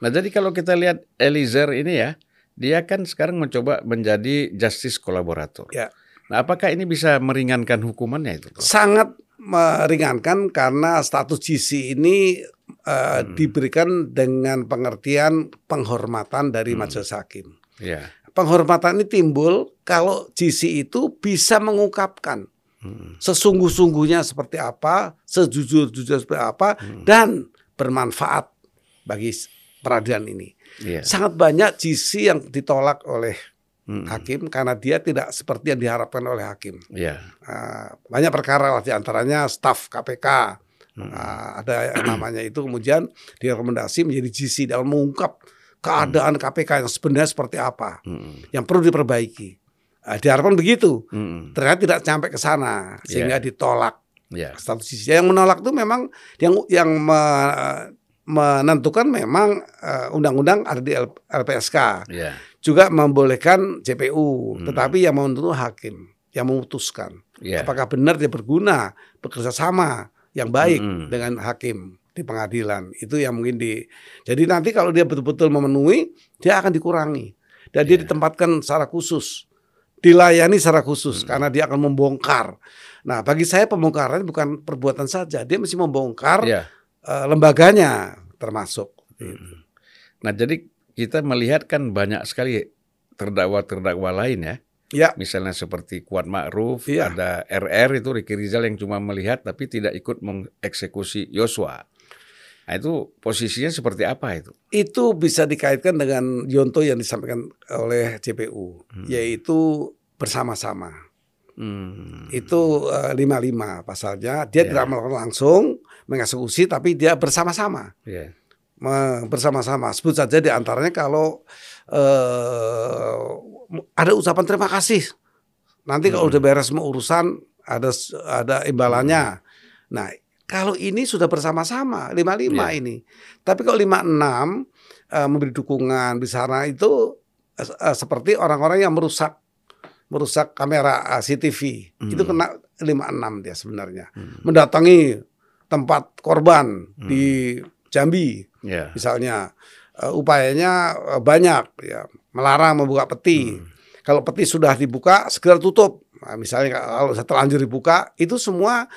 Nah, jadi kalau kita lihat Eliezer ini ya, dia kan sekarang mencoba menjadi justice kolaborator. Ya. Nah, apakah ini bisa meringankan hukumannya itu? Sangat meringankan karena status GC ini eh, Hmm. diberikan dengan pengertian penghormatan dari Hmm. majelis hakim. Ya. Penghormatan ini timbul kalau GC itu bisa mengungkapkan Mm. sesungguh-sungguhnya seperti apa, sejujur-jujurnya seperti apa, Hmm. dan bermanfaat bagi peradilan ini. Ya. Sangat banyak GC yang ditolak oleh Mm. hakim karena dia tidak seperti yang diharapkan oleh hakim. Ya. Uh, banyak perkara lah di antaranya staf KPK uh, ada yang namanya itu kemudian direkomendasi menjadi GC dalam mengungkap keadaan KPK yang sebenarnya seperti apa Mm. yang perlu diperbaiki uh, diharapkan begitu Mm. ternyata tidak sampai ke sana sehingga ditolak Ya. status GC yang menolak itu memang yang yang me- menentukan memang uh, undang-undang di L- LPSK Ya. juga membolehkan JPU Hmm. tetapi yang menentukan hakim yang memutuskan Ya. apakah benar dia berguna bekerja sama yang baik Mm-mm. dengan hakim di pengadilan itu yang mungkin di jadi nanti kalau dia betul-betul memenuhi dia akan dikurangi dan dia Iya. ditempatkan secara khusus dilayani secara khusus Mm. karena dia akan membongkar nah bagi saya pembongkaran bukan perbuatan saja dia mesti membongkar Ya. Eh, lembaganya termasuk. Nah, jadi kita melihat kan banyak sekali terdakwa-terdakwa lain ya Ya. Misalnya seperti Kuat Ma'ruf, Ya. ada RR itu Ricky Rizal yang cuma melihat tapi tidak ikut mengeksekusi Yosua. Nah itu posisinya seperti apa itu? Itu bisa dikaitkan dengan Yonto yang disampaikan oleh JPU, yaitu bersama-sama. Hmm. Itu eh, lima-lima pasalnya. Dia Ya. tidak melakukan langsung mengeksekusi, tapi dia bersama-sama. Ya. Me- bersama-sama. Sebut saja di antaranya kalau eh, ada ucapan terima kasih. Nanti kalau Hmm. udah beres semua urusan ada ada imbalannya. Nah, kalau ini sudah bersama-sama lima-lima Iya. ini. Tapi kalau lima enam eh, memberi dukungan di sana itu eh, seperti orang-orang yang merusak merusak kamera CCTV. Itu Hmm. kena lima enam dia sebenarnya. Hmm. Mendatangi tempat korban Hmm. di Jambi Ya. misalnya eh, upayanya eh, banyak ya melarang membuka peti Hmm. kalau peti sudah dibuka segera tutup Nah, misalnya kalau terlanjur dibuka itu semua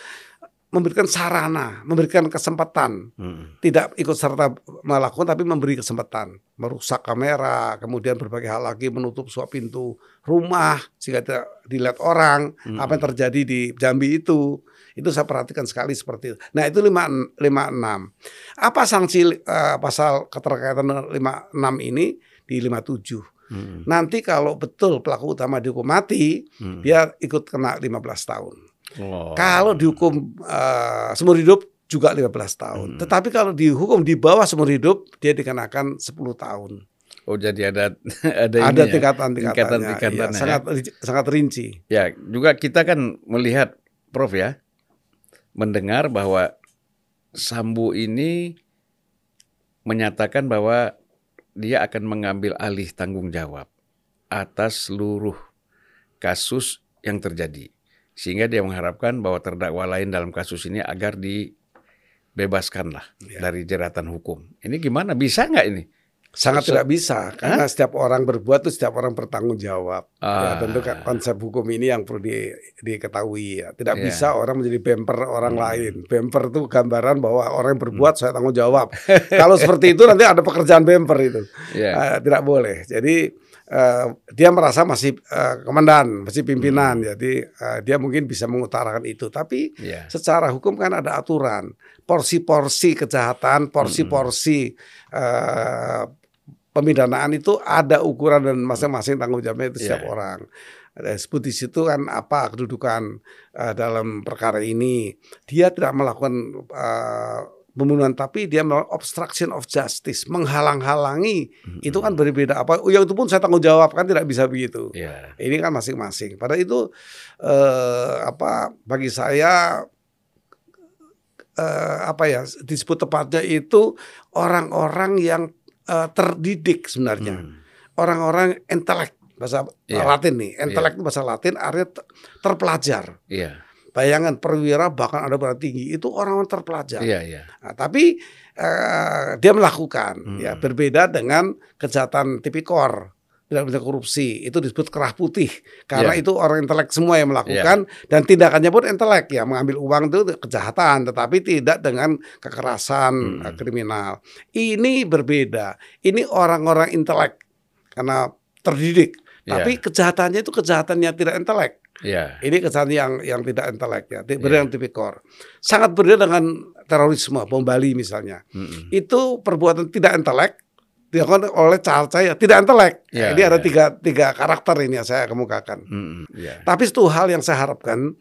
memberikan sarana memberikan kesempatan Hmm. tidak ikut serta melakukan tapi memberi kesempatan merusak kamera kemudian berbagai hal lagi menutup suatu pintu rumah sehingga tidak dilihat orang Hmm. apa yang terjadi di Jambi itu itu saya perhatikan sekali seperti itu. Nah itu lima lima enam. Apa sanksi eh, pasal keterkaitan dengan lima enam ini di lima tujuh. Hmm. Nanti kalau betul pelaku utama dihukum mati, Hmm. dia ikut kena 15 tahun. Oh. Kalau dihukum eh, seumur hidup juga 15 tahun. Hmm. Tetapi kalau dihukum di bawah seumur hidup, dia dikenakan 10 tahun. Oh jadi ada [laughs] ada, Ada ini ya, tingkatan-tingkatannya. tingkatan-tingkatannya Iya, ya. sangat sangat rinci. Ya, juga kita kan melihat Prof ya, mendengar bahwa Sambu ini menyatakan bahwa dia akan mengambil alih tanggung jawab atas seluruh kasus yang terjadi. Sehingga dia mengharapkan bahwa terdakwa lain dalam kasus ini agar dibebaskanlah Ya. dari jeratan hukum. Ini gimana? Bisa nggak ini? Sangat So- tidak bisa karena setiap orang berbuat itu setiap orang bertanggung jawab. Ah. Ya, tentu konsep hukum ini yang perlu di- diketahui ya. Tidak Iya. bisa orang menjadi bemper orang Hmm. lain. Bemper itu gambaran bahwa orang yang berbuat saya tanggung jawab. [laughs] Kalau seperti itu nanti ada pekerjaan bemper itu. Ya. Eh, tidak boleh. Jadi eh, dia merasa masih eh, komandan, masih pimpinan. Hmm. Jadi eh, dia mungkin bisa mengutarakan itu. Tapi Ya. secara hukum kan ada aturan. Porsi-porsi kejahatan, porsi-porsi eh, pemidanaan itu ada ukuran dan masing-masing tanggung jawabnya itu setiap Iya. orang. Ada disebut di situ kan apa kedudukan eh, dalam perkara ini. Dia tidak melakukan eh, pembunuhan tapi dia melakukan obstruction of justice, menghalang-halangi. Itu kan berbeda apa. Oh, yang itu pun saya tanggung jawab kan tidak bisa begitu. Ya. Ini kan masing-masing. Padahal itu eh, apa bagi saya eh, apa ya disebut tepatnya itu orang-orang yang eh, terdidik sebenarnya. Hmm. Orang-orang intelek bahasa Iya. Latin nih. Intelek itu bahasa Latin artinya te- terpelajar. Iya. Bayangan perwira bahkan ada berat tinggi itu orang-orang terpelajar. Iya, iya. Nah, tapi eh, dia melakukan Hmm. ya berbeda dengan kejahatan tipikor tidak bisa korupsi itu disebut kerah putih karena Ya. itu orang intelek semua yang melakukan dan tindakannya pun intelek ya mengambil uang itu kejahatan tetapi tidak dengan kekerasan Hmm. eh, kriminal ini berbeda ini orang-orang intelek karena terdidik Ya. tapi kejahatannya itu kejahatan yang tidak intelek Iya. ini kesan yang yang tidak intelek ya, berbeda dengan tipikor. Sangat berbeda dengan terorisme, bom Bali misalnya. Mm-mm. Itu perbuatan tidak intelek dilakukan oleh cara ya tidak intelek. Ya, ini ada ya. tiga tiga karakter ini yang saya kemukakan. Mm-mm. Iya. Tapi itu hal yang saya harapkan,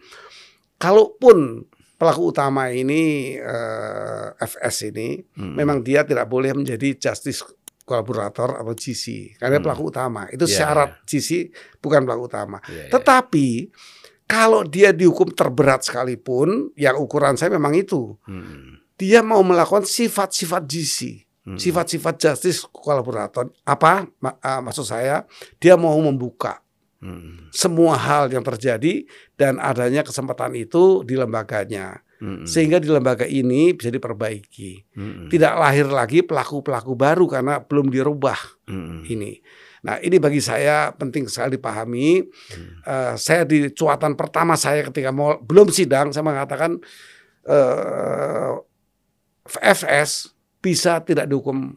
kalaupun pelaku utama ini eh, FS ini, Mm-mm. memang dia tidak boleh menjadi justice kolaborator atau GC karena Hmm. pelaku utama itu Ya, syarat GC bukan pelaku utama. Iya, iya. Tetapi kalau dia dihukum terberat sekalipun, yang ukuran saya memang itu, Mm-mm. dia mau melakukan sifat-sifat GC, Mm-mm. sifat-sifat justice kolaborator. Apa Ma- ah, maksud saya? Dia mau membuka Mm-mm. semua hal yang terjadi dan adanya kesempatan itu di lembaganya, Mm-mm. sehingga di lembaga ini bisa diperbaiki. Mm-mm. Tidak lahir lagi pelaku-pelaku baru karena belum dirubah Mm-mm. ini. Nah, ini bagi saya penting sekali dipahami. Hmm. Eh, saya di cuatan pertama saya ketika mau belum sidang saya mengatakan eh, FS bisa tidak dihukum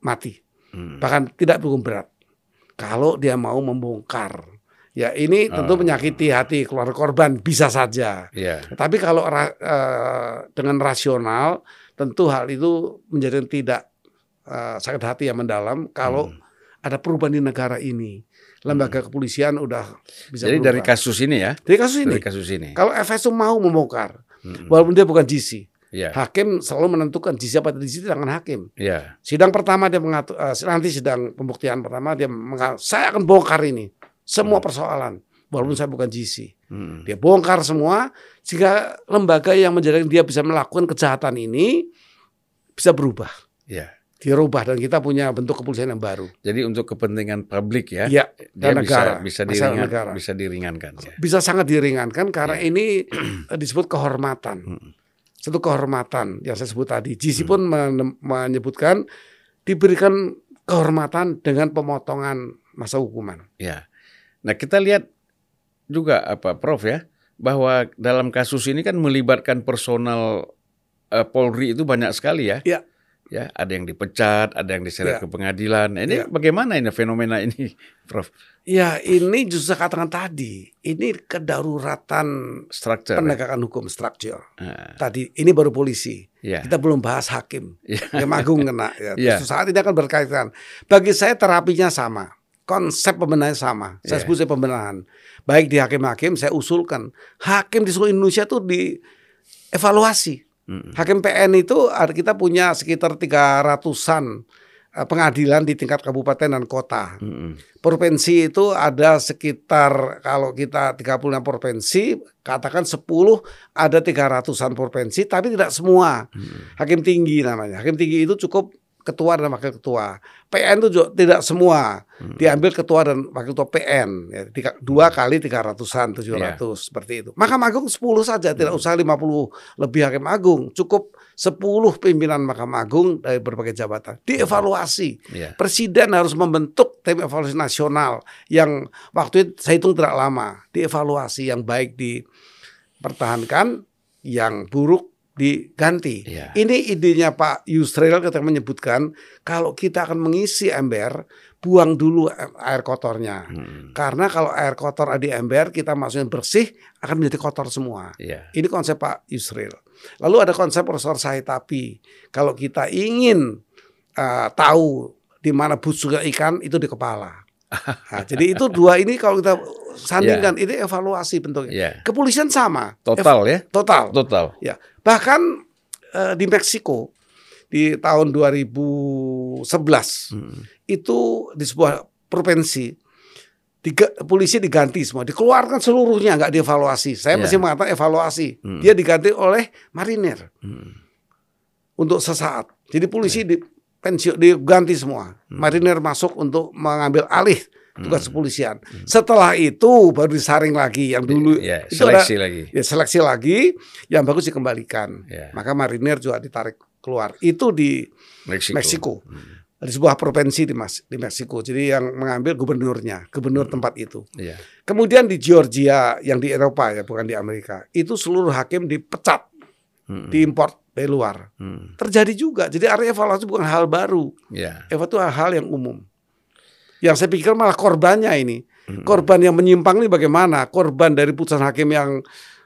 mati, Mm-mm. bahkan tidak dihukum berat. Kalau dia mau membongkar Ya ini tentu Oh. menyakiti hati keluarga korban bisa saja. Ya. Tapi kalau ra- eh, dengan rasional tentu hal itu menjadi tidak eh, sakit hati yang mendalam kalau Hmm. ada perubahan di negara ini. Lembaga kepolisian udah bisa Jadi dari berubah. kasus ini ya, Dari kasus ini. dari kasus ini. Kalau FSU mau membongkar, Mm-mm. walaupun dia bukan GC, Ya, hakim selalu menentukan GC apa tidak GC di tangan hakim. ya, Sidang pertama dia mengatur, eh, nanti sidang pembuktian pertama dia mengatur, saya akan bongkar ini semua persoalan, walaupun saya bukan GC. Mm-mm. Dia bongkar semua sehingga lembaga yang menjadikan dia bisa melakukan kejahatan ini bisa berubah, ya. dirubah dan kita punya bentuk kepolisian yang baru. Jadi untuk kepentingan publik ya, Iya, dia dan negara, bisa bisa masalah diringan, negara. bisa diringankan. Ya. Bisa sangat diringankan karena Iya. ini disebut kehormatan. Mm. Satu kehormatan yang saya sebut tadi. GC pun men- menyebutkan diberikan kehormatan dengan pemotongan masa hukuman. Ya. Nah, kita lihat juga apa Prof ya, bahwa dalam kasus ini kan melibatkan personal eh, Polri itu banyak sekali ya. Iya. Ya, ada yang dipecat, ada yang diseret Iya. ke pengadilan. Nah, Ini Iya. bagaimana ini fenomena ini, [laughs] Prof? Ya ini justru katakan tadi, ini kedaruratan Structure. ya? penegakan hukum struktur. Nah, Tadi ini baru polisi. ya. Kita belum bahas hakim. [laughs] Ya. Hakim Agung kena. Ya. Suatu saat ini akan berkaitan. Bagi saya terapinya sama. Konsep pembenahan sama. Saya Iya. sebut saya pembenahan. Baik di hakim-hakim saya usulkan. Hakim di seluruh Indonesia itu dievaluasi. Mm-mm. Hakim PN itu ada- kita punya sekitar 300-an eh, pengadilan di tingkat kabupaten dan kota. Mm-mm. Provinsi itu ada sekitar kalau kita 36 provinsi, katakan 10 ada 300-an provinsi tapi tidak semua. Mm-mm. Hakim tinggi namanya. Hakim tinggi itu cukup ketua dan wakil ketua. PN itu juga tidak semua. Hmm. Diambil ketua dan wakil ketua PN. Ya, tiga, dua kali 300-an, 700 seperti itu. Mahkamah Agung 10 saja, tidak usah 50 lebih Hakim Agung. Cukup 10 pimpinan Mahkamah Agung dari berbagai jabatan. Dievaluasi. Ya. Presiden harus membentuk tim evaluasi nasional yang waktu itu saya hitung tidak lama. Dievaluasi yang baik dipertahankan, yang buruk diganti. Iya. Ini idenya Pak Yusril ketika menyebutkan kalau kita akan mengisi ember, buang dulu air kotornya. Mm-mm. Karena kalau air kotor di ember kita masukin bersih akan menjadi kotor semua. Ya. Ini konsep Pak Yusril. Lalu ada konsep Profesor Saitapi. Kalau kita ingin uh, tahu di mana busuknya ikan itu di kepala. Nah, jadi itu dua ini kalau kita sandingkan ini evaluasi bentuknya. Ya. Kepolisian sama. Total ya? Total. Total. Ya. Bahkan eh, di Meksiko di tahun 2011 Mm. itu di sebuah provinsi tiga, polisi diganti semua, dikeluarkan seluruhnya nggak dievaluasi. Saya Ya. masih mengatakan evaluasi. Hmm. Dia diganti oleh marinir Mm. untuk sesaat. Jadi polisi di pensiun diganti semua. Hmm. Marinir masuk untuk mengambil alih tugas kepolisian. Setelah itu baru disaring lagi yang dulu Ya, itu ada- seleksi lagi. ya seleksi lagi yang bagus dikembalikan. Ya. Maka marinir juga ditarik keluar. Itu di Meksiko. Meksiko. Mm. di sebuah provinsi di, Mas, di Meksiko. Jadi yang mengambil gubernurnya, gubernur tempat itu. Ya. Kemudian di Georgia yang di Eropa ya, bukan di Amerika. Itu seluruh hakim dipecat, Mm. diimpor dari luar. Mm. Terjadi juga. Jadi area evaluasi bukan hal baru. Ya. Evaluasi itu hal yang umum. Yang saya pikir malah korbannya ini. Mm. Korban yang menyimpang ini bagaimana? Korban dari putusan hakim yang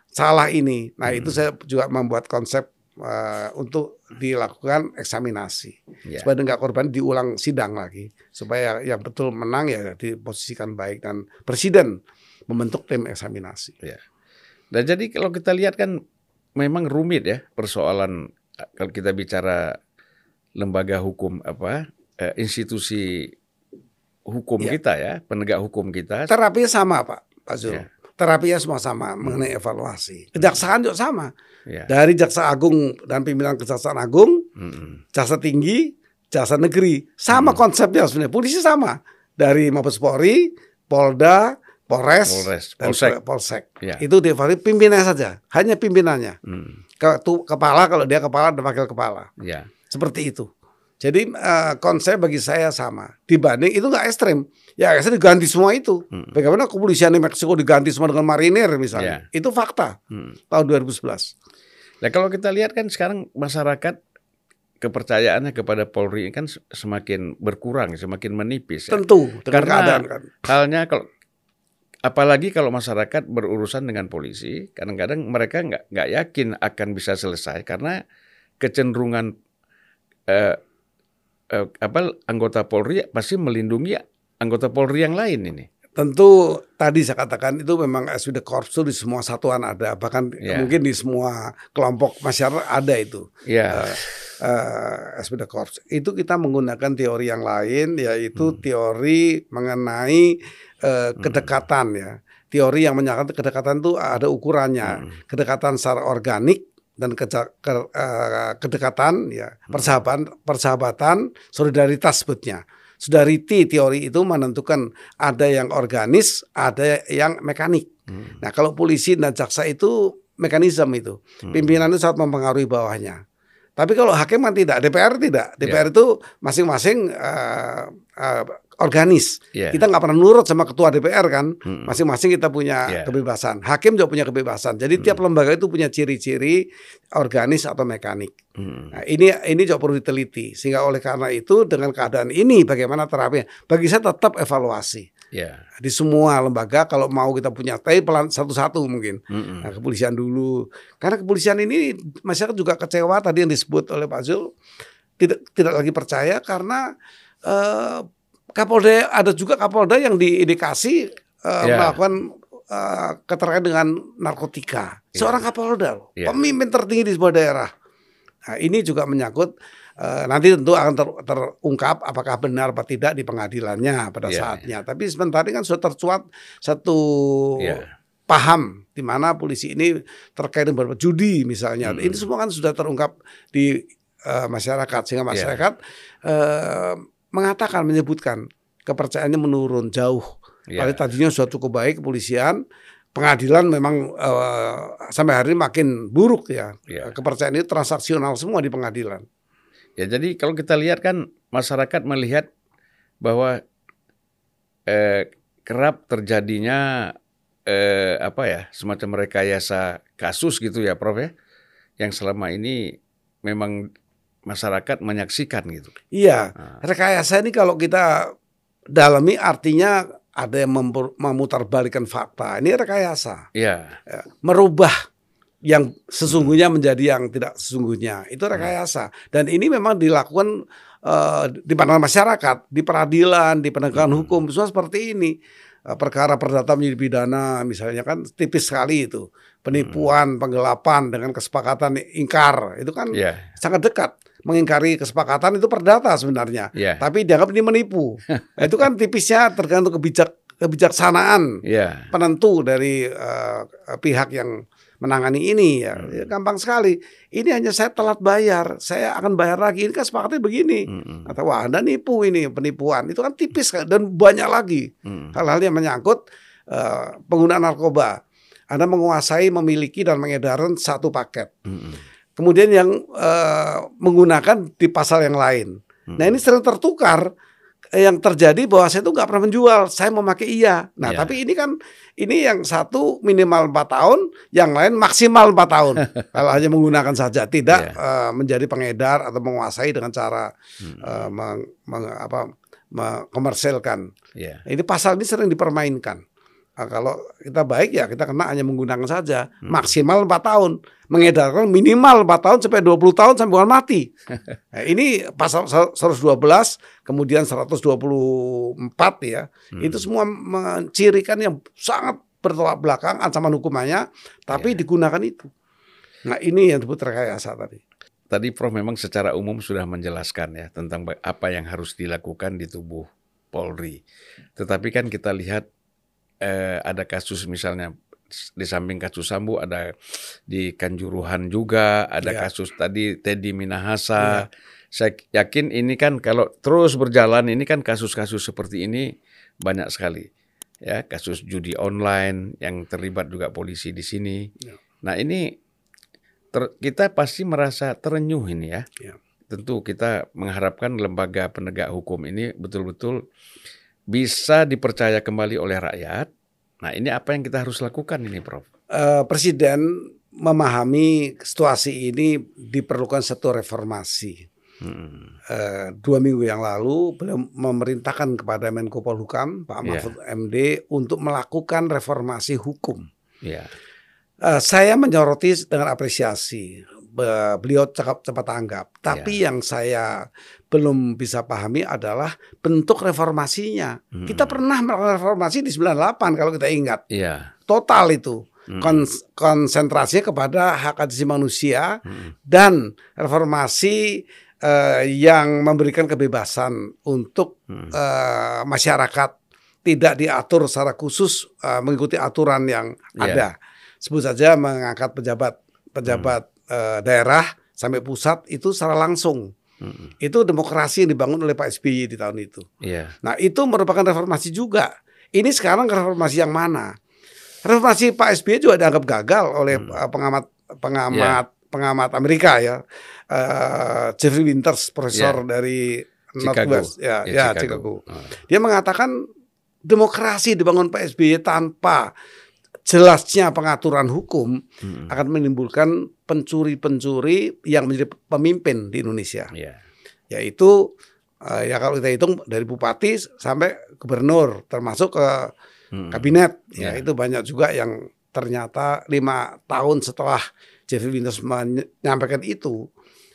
salah ini. Nah, itu saya juga membuat konsep eh, untuk dilakukan eksaminasi. Ya. Supaya enggak korban diulang sidang lagi. Supaya yang betul menang ya diposisikan baik dan presiden membentuk tim eksaminasi. Ya. Dan jadi kalau kita lihat kan memang rumit ya persoalan eh, kalau kita bicara lembaga hukum apa eh, institusi hukum Ya. kita ya penegak hukum kita Terapinya sama Pak, Pak Zul. Ya. Terapinya semua sama mengenai evaluasi. Kejaksaan juga sama. ya. Dari Jaksa Agung dan pimpinan Kejaksaan Agung Mm-mm. Jaksa Tinggi, Jaksa Negeri, sama konsepnya sebenarnya. Polisi sama. Dari Mabes Polri, Polda, Polres, Polres, dan Polsek. Polsek. Ya. Itu dievaluasi pimpinannya saja, hanya pimpinannya. Mm. Ke, tu- kepala kalau dia kepala dan wakil kepala. Ya. Seperti itu. Jadi eh, konsep bagi saya sama. Dibanding itu nggak ekstrem. Ya saya diganti semua itu. Hmm. Bagaimana kepolisian di Meksiko diganti semua dengan marinir misalnya. Ya. Itu fakta Mm. tahun 2011. Nah kalau kita lihat kan sekarang masyarakat kepercayaannya kepada Polri kan semakin berkurang, semakin menipis. ya. Tentu dengan Karena keadaan kan. halnya kalau apalagi kalau masyarakat berurusan dengan polisi, kadang-kadang mereka nggak nggak yakin akan bisa selesai karena kecenderungan eh, eh, apa anggota Polri pasti melindungi anggota Polri yang lain ini. Tentu tadi saya katakan itu memang SWD Korps itu di semua satuan ada, bahkan yeah. mungkin di semua kelompok masyarakat ada itu. Yeah. Uh, uh, SWD Korps. Itu kita menggunakan teori yang lain yaitu hmm. teori mengenai uh, kedekatan ya. Teori yang menyatakan kedekatan itu ada ukurannya. Hmm. Kedekatan secara organik dan ke, ke, uh, kedekatan ya, hmm. persahabatan, persahabatan, solidaritas sebutnya. Sudariti teori itu menentukan ada yang organis, ada yang mekanik. Hmm. Nah, kalau polisi dan jaksa itu mekanisme itu. Hmm. Pimpinan itu sangat mempengaruhi bawahnya. Tapi kalau hakim kan tidak, DPR tidak. DPR yeah. itu masing-masing uh, uh, organis. Yeah. Kita nggak pernah nurut sama ketua DPR kan. Masing-masing kita punya yeah. kebebasan. Hakim juga punya kebebasan. Jadi hmm. tiap lembaga itu punya ciri-ciri organis atau mekanik. Hmm. Nah, ini ini juga perlu diteliti. Sehingga oleh karena itu dengan keadaan ini bagaimana terapinya? Bagi saya tetap evaluasi. Yeah. Di semua lembaga kalau mau kita punya tapi pelan satu-satu mungkin. Mm Nah, kepolisian dulu. Karena kepolisian ini masyarakat juga kecewa tadi yang disebut oleh Pak Zul tidak tidak lagi percaya karena uh, Kapolda ada juga Kapolda yang diindikasi uh, yeah. melakukan uh, keterkait dengan narkotika. Yeah. Seorang Kapolda, yeah. pemimpin tertinggi di sebuah daerah. Nah, ini juga menyangkut uh, nanti tentu akan ter, terungkap apakah benar atau tidak di pengadilannya pada yeah, saatnya. Yeah. Tapi sebentar ini kan sudah tercuat satu yeah. paham di mana polisi ini terkait dengan judi misalnya. Hmm. Ini semua kan sudah terungkap di uh, masyarakat sehingga iya. masyarakat yeah. uh, mengatakan menyebutkan kepercayaannya menurun jauh. Yeah. Padahal tadinya sudah cukup baik kepolisian, pengadilan memang uh, sampai hari ini makin buruk ya. Yeah. Kepercayaan itu transaksional semua di pengadilan. Ya jadi kalau kita lihat kan masyarakat melihat bahwa eh, kerap terjadinya eh, apa ya semacam rekayasa kasus gitu ya Prof ya yang selama ini memang masyarakat menyaksikan gitu. Iya, nah. rekayasa ini kalau kita dalami artinya ada yang memutarbalikkan fakta. Ini rekayasa. Iya. Ya, merubah yang sesungguhnya hmm. menjadi yang tidak sesungguhnya. Itu hmm. rekayasa. Dan ini memang dilakukan uh, di pandangan masyarakat, di peradilan, di penegakan hmm. hukum, semua seperti ini. Uh, perkara perdata menjadi pidana misalnya kan tipis sekali itu. Penipuan, hmm. penggelapan dengan kesepakatan ingkar, itu kan yeah. sangat dekat mengingkari kesepakatan itu perdata sebenarnya. Yeah. Tapi dianggap ini menipu. [laughs] itu kan tipisnya tergantung kebijak kebijaksanaan yeah. penentu dari uh, pihak yang menangani ini ya. Hmm. ya gampang sekali ini hanya saya telat bayar saya akan bayar lagi ini kan sepakatnya begini hmm. atau wah anda nipu ini penipuan itu kan tipis kan dan banyak lagi hmm. hal-hal yang menyangkut uh, penggunaan narkoba anda menguasai memiliki dan mengedarkan satu paket hmm kemudian yang uh, menggunakan di pasal yang lain. Hmm. Nah ini sering tertukar yang terjadi bahwa saya itu nggak pernah menjual, saya memakai iya. Nah yeah. tapi ini kan ini yang satu minimal empat tahun, yang lain maksimal empat tahun. [laughs] Kalau hanya menggunakan saja, tidak yeah. Iya. uh, menjadi pengedar atau menguasai dengan cara hmm. uh, meng, meng, apa, mengkomersilkan. Yeah. Ini pasal ini sering dipermainkan. Nah, kalau kita baik ya kita kena hanya menggunakan saja hmm. maksimal empat tahun mengedarkan minimal empat tahun sampai 20 tahun sampai bukan mati. [laughs] Nah, ini pasal 112 kemudian 124 ya. Hmm. Itu semua mencirikan yang sangat bertolak belakang ancaman hukumannya tapi yeah. digunakan itu. Nah, ini yang disebut rekayasa tadi. Tadi Prof memang secara umum sudah menjelaskan ya tentang apa yang harus dilakukan di tubuh Polri. Tetapi kan kita lihat eh, ada kasus misalnya di samping kasus Sambu ada di Kanjuruhan juga, ada ya. kasus tadi Teddy Minahasa. Ya. Saya yakin ini kan kalau terus berjalan ini kan kasus-kasus seperti ini banyak sekali. Ya, kasus judi online yang terlibat juga polisi di sini. Ya. Nah, ini ter, kita pasti merasa terenyuh ini ya. ya. Tentu kita mengharapkan lembaga penegak hukum ini betul-betul bisa dipercaya kembali oleh rakyat Nah ini apa yang kita harus lakukan ini Prof? Uh, Presiden memahami situasi ini diperlukan satu reformasi. Hmm. Eh, dua minggu yang lalu beliau memerintahkan kepada Menko Polhukam Pak Iya. Mahfud MD untuk melakukan reformasi hukum. Ya. Eh, saya menyoroti dengan apresiasi Be- beliau cepat cepat tanggap. Tapi yang saya belum bisa pahami adalah bentuk reformasinya. Hmm. Kita pernah melakukan reformasi di 98 kalau kita ingat. Iya. Total itu. Hmm. Kons- konsentrasinya kepada hak asasi manusia Hmm. dan reformasi eh, yang memberikan kebebasan untuk Hmm. eh, masyarakat tidak diatur secara khusus eh, mengikuti aturan yang Iya. ada. Sebut saja mengangkat pejabat pejabat eh, daerah sampai pusat itu secara langsung. Hmm. Itu demokrasi yang dibangun oleh Pak SBY di tahun itu. Iya. Nah, itu merupakan reformasi juga. Ini sekarang reformasi yang mana? Reformasi Pak SBY juga dianggap gagal oleh Hmm. pengamat pengamat pengamat Amerika ya. Eh, Jeffrey Winters, profesor dari Chicago. Northwest ya, Ya, ya, Chicago. Chicago. Ah. Dia mengatakan demokrasi dibangun Pak SBY tanpa jelasnya pengaturan hukum Hmm. akan menimbulkan pencuri-pencuri yang menjadi pemimpin di Indonesia Iya. yaitu eh, ya kalau kita hitung dari bupati sampai gubernur termasuk ke Hmm. kabinet ya Ya. itu banyak juga yang ternyata lima tahun setelah Jeffrey Winters menyampaikan itu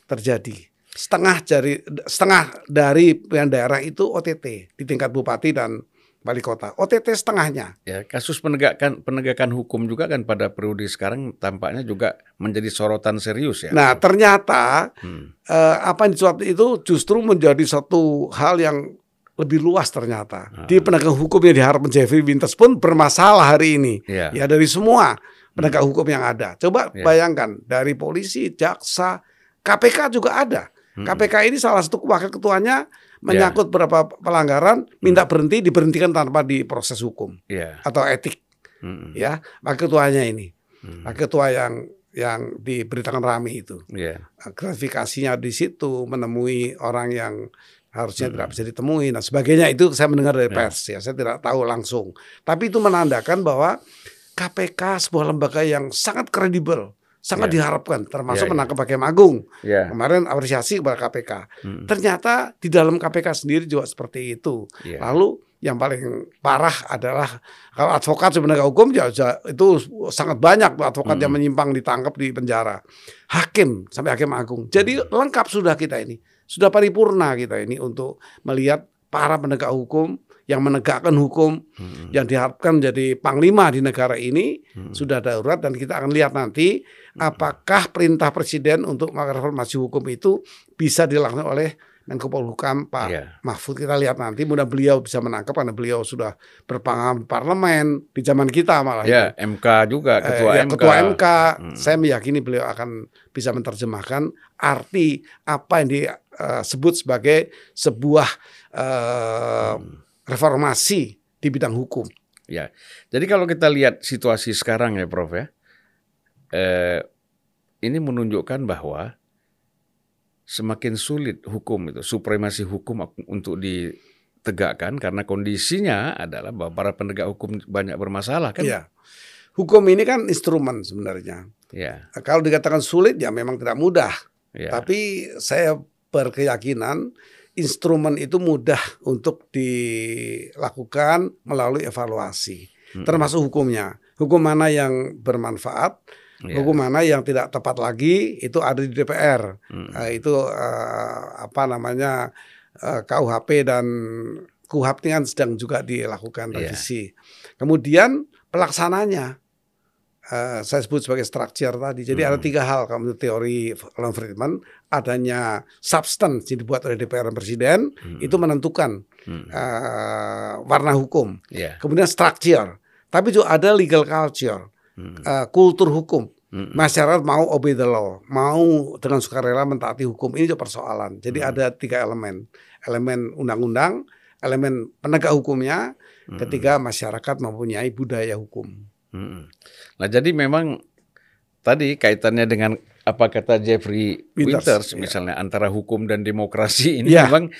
terjadi setengah dari setengah dari pilihan daerah itu OTT di tingkat bupati dan wali kota OTT setengahnya Ya, kasus penegakan penegakan hukum juga kan pada periode sekarang tampaknya juga menjadi sorotan serius ya. nah ternyata Hmm. eh, apa yang dicuat itu justru menjadi satu hal yang lebih luas ternyata. Ah. Di penegak hukum yang diharapkan Jeffrey Winters pun bermasalah hari ini. Ya. Ya dari semua penegak hukum yang ada. Coba Ya. bayangkan dari polisi, jaksa, KPK juga ada. Hmm. KPK ini salah satu wakil ketuanya menyangkut beberapa pelanggaran, minta berhenti, diberhentikan tanpa diproses hukum Ya. atau etik. Hmm. Ya, wakil ketuanya ini, Hmm. wakil ketua yang yang diberitakan rame itu Ya. gratifikasinya di situ menemui orang yang harusnya Hmm. tidak bisa ditemui dan sebagainya itu saya mendengar dari Ya. pers ya saya tidak tahu langsung tapi itu menandakan bahwa KPK sebuah lembaga yang sangat kredibel sangat Ya. diharapkan termasuk Ya, ya. menangkap Hakim Agung Ya. kemarin apresiasi kepada KPK Hmm. ternyata di dalam KPK sendiri juga seperti itu Ya. lalu yang paling parah adalah kalau advokat sebenarnya hukum ya ya, itu sangat banyak advokat yang Hmm. menyimpang ditangkap di penjara. Hakim sampai hakim agung. Jadi lengkap sudah kita ini. Sudah paripurna kita ini untuk melihat para penegak hukum yang menegakkan hukum Hmm. yang diharapkan menjadi panglima di negara ini Hmm. sudah darurat dan kita akan lihat nanti apakah perintah presiden untuk reformasi hukum itu bisa dilakukan oleh Menko Polhukam Pak Ya. Mahfud kita lihat nanti mudah beliau bisa menangkap karena beliau sudah berpengalaman di parlemen di zaman kita malah Ya, MK juga Eh, ketua ya, MK. ketua MK Hmm. saya meyakini beliau akan bisa menerjemahkan arti apa yang disebut sebagai sebuah eh, Hmm. Reformasi di bidang hukum Ya. Jadi kalau kita lihat situasi sekarang ya, Prof ya. Eh, ini menunjukkan bahwa semakin sulit hukum itu, supremasi hukum untuk ditegakkan karena kondisinya adalah bahwa para penegak hukum banyak bermasalah kan? Iya. hukum ini kan instrumen sebenarnya Ya. kalau dikatakan sulit ya memang tidak mudah ya. Tapi saya berkeyakinan instrumen itu mudah untuk dilakukan melalui evaluasi, Hmm. termasuk hukumnya. Hukum mana yang bermanfaat, Ya. hukum mana yang tidak tepat lagi itu ada di DPR. Hmm. Eh, itu eh, apa namanya eh, KUHP dan KUHAP ini kan sedang juga dilakukan Iya. revisi. Kemudian pelaksananya eh, saya sebut sebagai structure tadi. Jadi ada Hmm. tiga hal kalau menurut teori Alan Friedman, adanya substance yang dibuat oleh DPR dan Presiden Hmm. itu menentukan Hmm. eh, warna hukum. Ya. Kemudian structure, tapi juga ada legal culture, Hmm. eh, kultur hukum. Hmm. Masyarakat mau obey the law, mau dengan sukarela mentaati hukum. Ini juga persoalan. Jadi Hmm. ada tiga elemen. Elemen undang-undang, elemen penegak hukumnya, Hmm. ketiga masyarakat mempunyai budaya hukum. Hmm. Nah, jadi memang tadi kaitannya dengan apa kata Jeffrey Winters, Winters, ya. misalnya antara hukum dan demokrasi [laughs] ini Ya. memang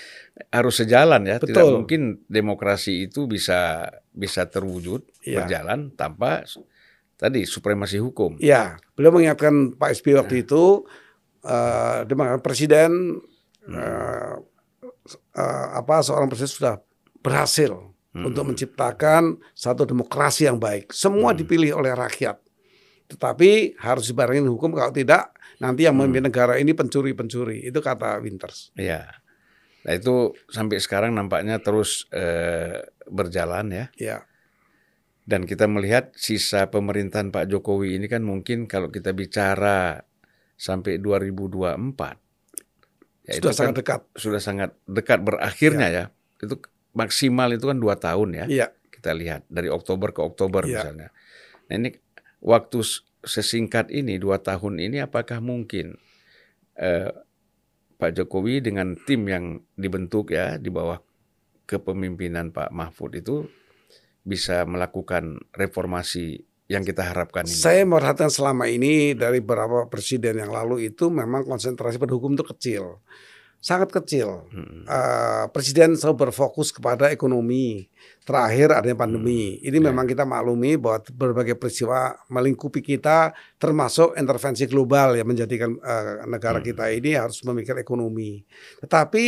harus sejalan ya. Tidak Betul. mungkin demokrasi itu bisa bisa terwujud Ya. berjalan tanpa tadi supremasi hukum. Ya, beliau mengingatkan Pak SBY waktu itu, eh, dia mengatakan presiden hmm. uh, uh, apa seorang presiden sudah berhasil hmm. untuk menciptakan satu demokrasi yang baik. Semua hmm. dipilih oleh rakyat. Tetapi harus dibarengin hukum kalau tidak nanti yang memimpin hmm. negara ini pencuri-pencuri. Itu kata Winters. Iya. Nah itu sampai sekarang nampaknya terus uh, berjalan ya. Iya. Dan kita melihat sisa pemerintahan Pak Jokowi ini kan mungkin kalau kita bicara sampai 2024 ya sudah sangat kan dekat. Sudah sangat dekat berakhirnya ya. ya. Itu maksimal itu kan dua tahun ya. Iya. Kita lihat dari Oktober ke Oktober ya. misalnya. Nah ini waktu sesingkat ini dua tahun ini apakah mungkin eh, Pak Jokowi dengan tim yang dibentuk ya di bawah kepemimpinan Pak Mahfud itu bisa melakukan reformasi yang kita harapkan ini? Saya merhatikan selama ini dari beberapa presiden yang lalu itu memang konsentrasi pada hukum itu kecil, sangat kecil. Hmm. Uh, presiden selalu berfokus kepada ekonomi. Terakhir adanya pandemi. Hmm. Ini yeah. memang kita maklumi bahwa berbagai peristiwa melingkupi kita, termasuk intervensi global yang menjadikan uh, negara hmm. kita ini harus memikir ekonomi. Tetapi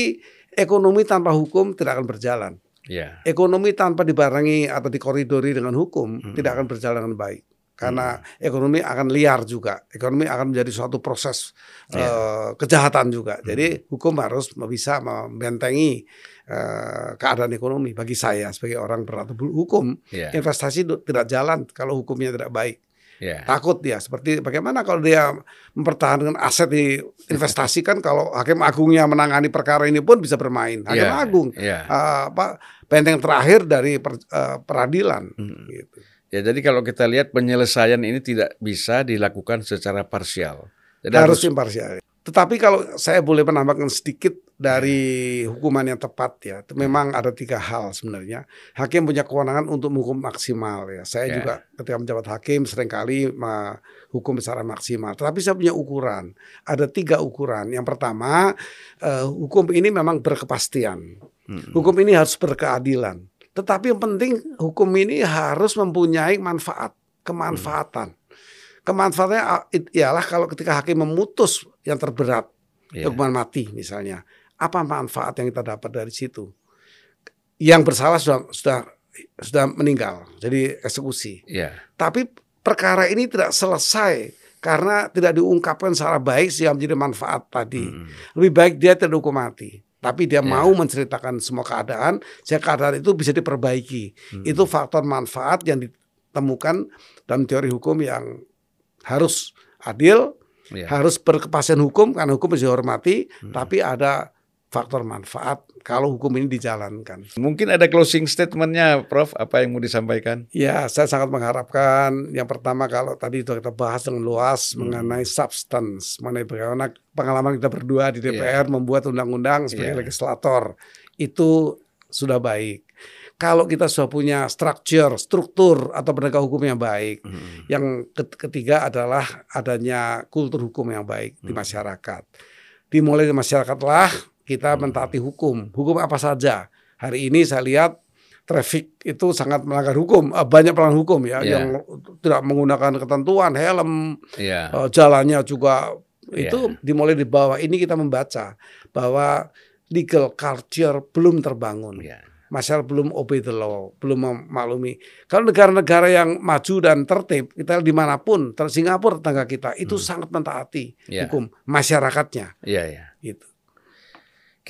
ekonomi tanpa hukum tidak akan berjalan. Yeah. Ekonomi tanpa dibarengi atau dikoridori dengan hukum hmm. tidak akan berjalan dengan baik. Karena hmm. ekonomi akan liar juga. Ekonomi akan menjadi suatu proses yeah. Iya. uh, kejahatan juga. Hmm. Jadi hukum harus bisa membentengi uh, keadaan ekonomi. Bagi saya sebagai orang berat hukum, yeah. investasi tidak jalan kalau hukumnya tidak baik. Yeah. Takut dia seperti bagaimana kalau dia mempertahankan aset di investasi kan kalau hakim agungnya menangani perkara ini pun bisa bermain. Hakim yeah. agung yeah. Uh, apa benteng terakhir dari per, uh, peradilan hmm. gitu. Ya jadi kalau kita lihat penyelesaian ini tidak bisa dilakukan secara parsial. Jadi harus, harus imparsial. Tetapi kalau saya boleh menambahkan sedikit dari hukuman yang tepat ya, memang ada tiga hal sebenarnya. Hakim punya kewenangan untuk menghukum maksimal ya. Saya yeah. juga ketika menjabat hakim sering kali menghukum secara maksimal. Tetapi saya punya ukuran. Ada tiga ukuran. Yang pertama, uh, hukum ini memang berkepastian. Hmm. Hukum ini harus berkeadilan. Tetapi yang penting hukum ini harus mempunyai manfaat, kemanfaatan. Hmm. Kemanfaatannya ialah kalau ketika hakim memutus yang terberat, yeah. hukuman mati misalnya, apa manfaat yang kita dapat dari situ? Yang bersalah sudah sudah sudah meninggal, jadi eksekusi. Yeah. Tapi perkara ini tidak selesai karena tidak diungkapkan secara baik sehingga menjadi manfaat tadi. Hmm. Lebih baik dia tidak hukum mati. Tapi dia yeah. mau menceritakan semua keadaan, sehingga keadaan itu bisa diperbaiki. Hmm. Itu faktor manfaat yang ditemukan dalam teori hukum yang harus adil, yeah. harus berkepastian hukum karena hukum harus dihormati, hmm. tapi ada faktor manfaat kalau hukum ini dijalankan. Mungkin ada closing statementnya, Prof. Apa yang mau disampaikan? Ya, saya sangat mengharapkan yang pertama kalau tadi sudah kita bahas dengan luas hmm. mengenai substance, mengenai bagaimana pengalaman kita berdua di DPR yeah. membuat undang-undang sebagai yeah. legislator itu sudah baik kalau kita sudah punya structure, struktur atau penegak hukum yang baik. Hmm. Yang ketiga adalah adanya kultur hukum yang baik hmm. di masyarakat. Dimulai di masyarakatlah kita mentaati hukum. Hukum apa saja. Hari ini saya lihat traffic itu sangat melanggar hukum, eh, banyak pelanggar hukum ya yeah. yang tidak menggunakan ketentuan helm, yeah. Iya. jalannya juga itu yeah. dimulai di bawah. Ini kita membaca bahwa legal culture belum terbangun. Yeah masyarakat belum obey the law, belum memaklumi. Kalau negara-negara yang maju dan tertib, kita di mana pun, ter Singapura tetangga kita, itu hmm. sangat mentaati yeah. hukum masyarakatnya. Iya, yeah, iya. Yeah. Itu.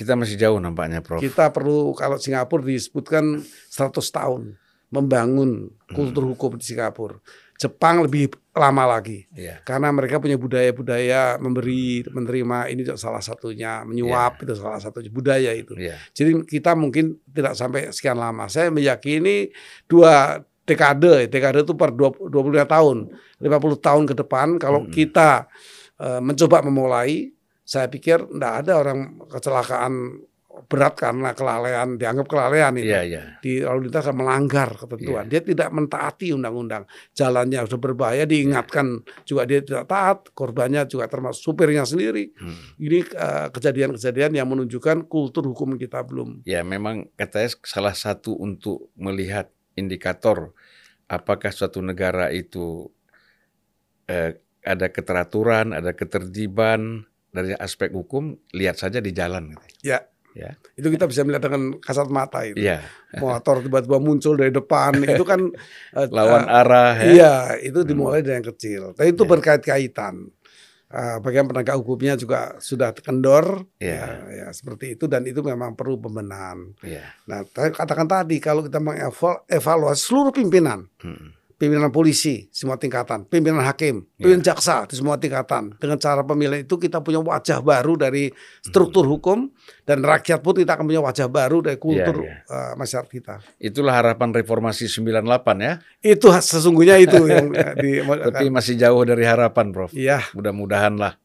Kita masih jauh nampaknya, Prof. Kita perlu kalau Singapura disebutkan 100 tahun membangun kultur hmm. hukum di Singapura. Jepang lebih lama lagi yeah. karena mereka punya budaya-budaya memberi menerima ini juga salah satunya menyuap yeah. itu salah satu budaya itu yeah. jadi kita mungkin tidak sampai sekian lama saya meyakini dua dekade dekade itu per 20, 25 tahun 50 tahun ke depan kalau hmm. kita uh, mencoba memulai saya pikir tidak ada orang kecelakaan berat karena kelalaian dianggap kelalaian itu yeah, yeah. di lalu lintas melanggar ketentuan yeah. dia tidak mentaati undang-undang jalannya sudah berbahaya diingatkan juga dia tidak taat korbannya juga termasuk supirnya sendiri hmm. ini eh, kejadian-kejadian yang menunjukkan kultur hukum kita belum ya memang katanya salah satu untuk melihat indikator apakah suatu negara itu eh, ada keteraturan ada ketertiban dari aspek hukum lihat saja di jalan. Gitu. Ya. Ya. Itu kita bisa melihat dengan kasat mata itu. Iya. Motor tiba-tiba muncul dari depan [laughs] itu kan eh, Lawan eh, arah ya. Iya, itu dimulai dari yang kecil. Tapi itu Ya. berkait-kaitan. Uh, bagian penegak hukumnya juga sudah kendor, Iya. ya, ya seperti itu dan itu memang perlu pembenahan. Iya. Nah, katakan tadi kalau kita mengevaluasi seluruh pimpinan, Mm. Pimpinan polisi semua tingkatan, pimpinan hakim, Iya. pimpinan jaksa di semua tingkatan. Dengan cara pemilihan itu kita punya wajah baru dari struktur Hmm. hukum dan rakyat pun kita akan punya wajah baru dari kultur Iya, uh, masyarakat kita. Itulah harapan reformasi 98 ya. Itu sesungguhnya itu [laughs] yang uh, di Tapi masih jauh dari harapan, Prof. Iya, Mudah-mudahan lah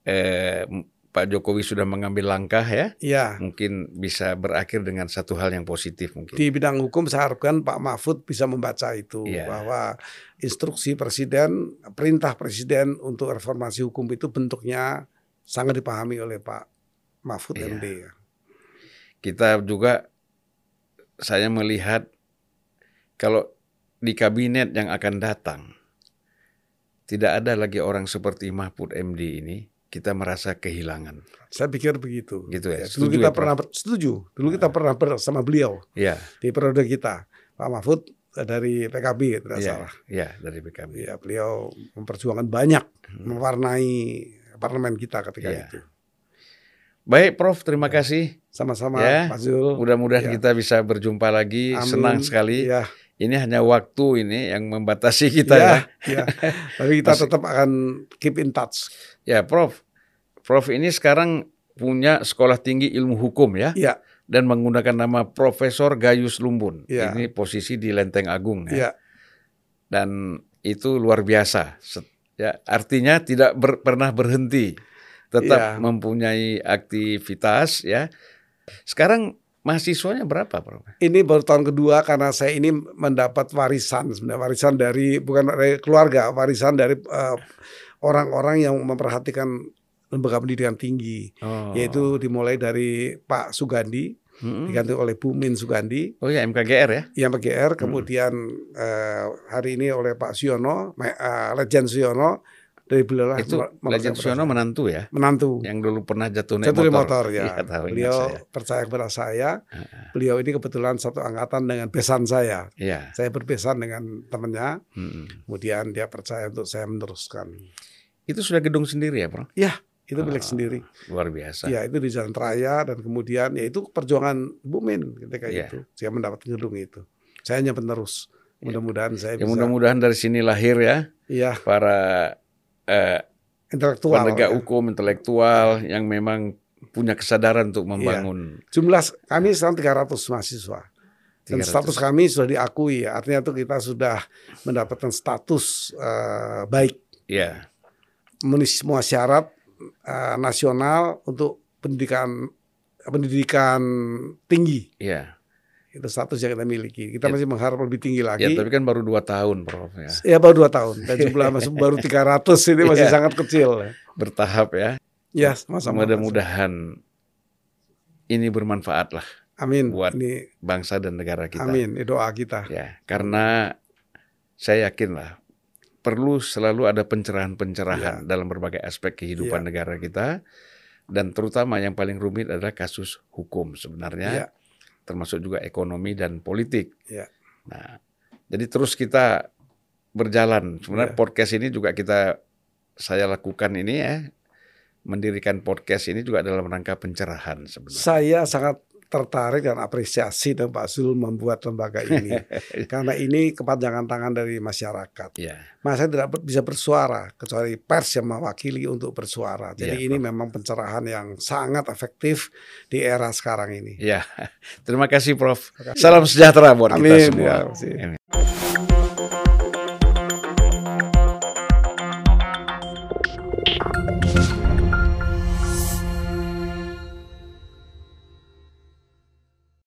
eh, Pak Jokowi sudah mengambil langkah ya. iya. Mungkin bisa berakhir dengan satu hal yang positif mungkin. Di bidang hukum saya harapkan Pak Mahfud bisa membaca itu Iya. bahwa instruksi presiden, perintah presiden untuk reformasi hukum itu bentuknya sangat dipahami oleh Pak Mahfud Iya. MD. Kita juga saya melihat kalau di kabinet yang akan datang tidak ada lagi orang seperti Mahfud MD ini, kita merasa kehilangan. Saya pikir begitu. Gitu ya, dulu setuju kita ya, pernah setuju. Dulu kita pernah bersama beliau Ya, di periode kita. Pak Mahfud eh, dari PKB tidak ya, salah. ya dari PKB. Ya, beliau memperjuangkan banyak mewarnai parlemen kita ketika Iya. itu. Baik, Prof, terima kasih. Sama-sama Ya, Pak Zul. Mudah-mudahan Ya. kita bisa berjumpa lagi. Amin. Senang sekali. Ya, Ini hanya waktu ini yang membatasi kita ya. ya, ya. Tapi kita Masih- tetap akan keep in touch. Ya, Prof. Prof ini sekarang punya sekolah tinggi ilmu hukum ya Ya, dan menggunakan nama Profesor Gayus Lumbun. Ya. Ini posisi di Lenteng Agung ya. ya, Dan itu luar biasa. Ya, artinya tidak ber- pernah berhenti. Tetap Ya. mempunyai aktivitas ya. Sekarang mahasiswanya berapa, Prof? ini baru tahun kedua karena saya ini mendapat warisan sebenarnya warisan dari bukan dari keluarga, warisan dari eh, orang-orang yang memperhatikan lembaga pendidikan tinggi, Oh. yaitu dimulai dari Pak Sugandi, Mm-mm. diganti oleh Bu Min Sugandi, Oh ya MKGR ya. yang PGR, kemudian eh, hari ini oleh Pak Siono, Me- eh, Legend Siono, dari beliau lah Itu melakukan Siono menantu ya. menantu. Yang dulu pernah jatuh naik Jatuh motor. motor ya. Iya, tahu, ingat beliau saya. percaya kepada saya. Beliau ini kebetulan satu angkatan dengan besan saya. Iya. Saya berbesan dengan temannya, Mm-mm. kemudian dia percaya untuk saya meneruskan. Itu sudah gedung sendiri ya, Bro? Itu milik Ah, sendiri. Luar biasa. Ya, itu di Jalan Raya dan kemudian ya itu perjuangan Bu Min ketika Iya. itu. Saya mendapat gedung itu. Saya hanya penerus. Mudah-mudahan saya Ya bisa mudah-mudahan dari sini lahir ya iya, para eh, intelektual. penegak ya. hukum intelektual yang memang punya kesadaran untuk membangun Jumlah kami sekarang 300 mahasiswa. Dan 300. status kami sudah diakui, artinya itu kita sudah mendapatkan status eh, baik ya memenuhi semua syarat eh, nasional untuk pendidikan pendidikan tinggi ya itu status yang kita miliki. Kita Ya. masih mengharap lebih tinggi lagi. Ya tapi kan baru dua tahun Prof ya. Ya baru dua tahun. Dan jumlah [laughs] masih baru 300 ini masih Iya. sangat kecil. Bertahap ya. Ya sama-sama. Mudah-mudahan ini bermanfaat lah amin. buat ini bangsa dan negara kita. Amin. Ini doa kita. Ya karena saya yakin lah perlu selalu ada pencerahan-pencerahan dalam berbagai aspek kehidupan Ya. negara kita. Dan terutama yang paling rumit adalah kasus hukum sebenarnya. Ya termasuk juga ekonomi dan politik. Ya. Nah, jadi terus kita berjalan. Sebenarnya Ya. podcast ini juga kita saya lakukan ini ya mendirikan podcast ini juga dalam rangka pencerahan sebenarnya. saya sangat tertarik dan apresiasi dan Pak Zul membuat lembaga ini [laughs] karena ini kepanjangan tangan dari masyarakat. Ya, Mas saya tidak bisa bersuara kecuali pers yang mewakili untuk bersuara. Jadi Iya, ini memang pencerahan yang sangat efektif di era sekarang ini. ya. [laughs] Terima kasih Prof. Salam sejahtera buat kita Amin. semua. Ya. Amin.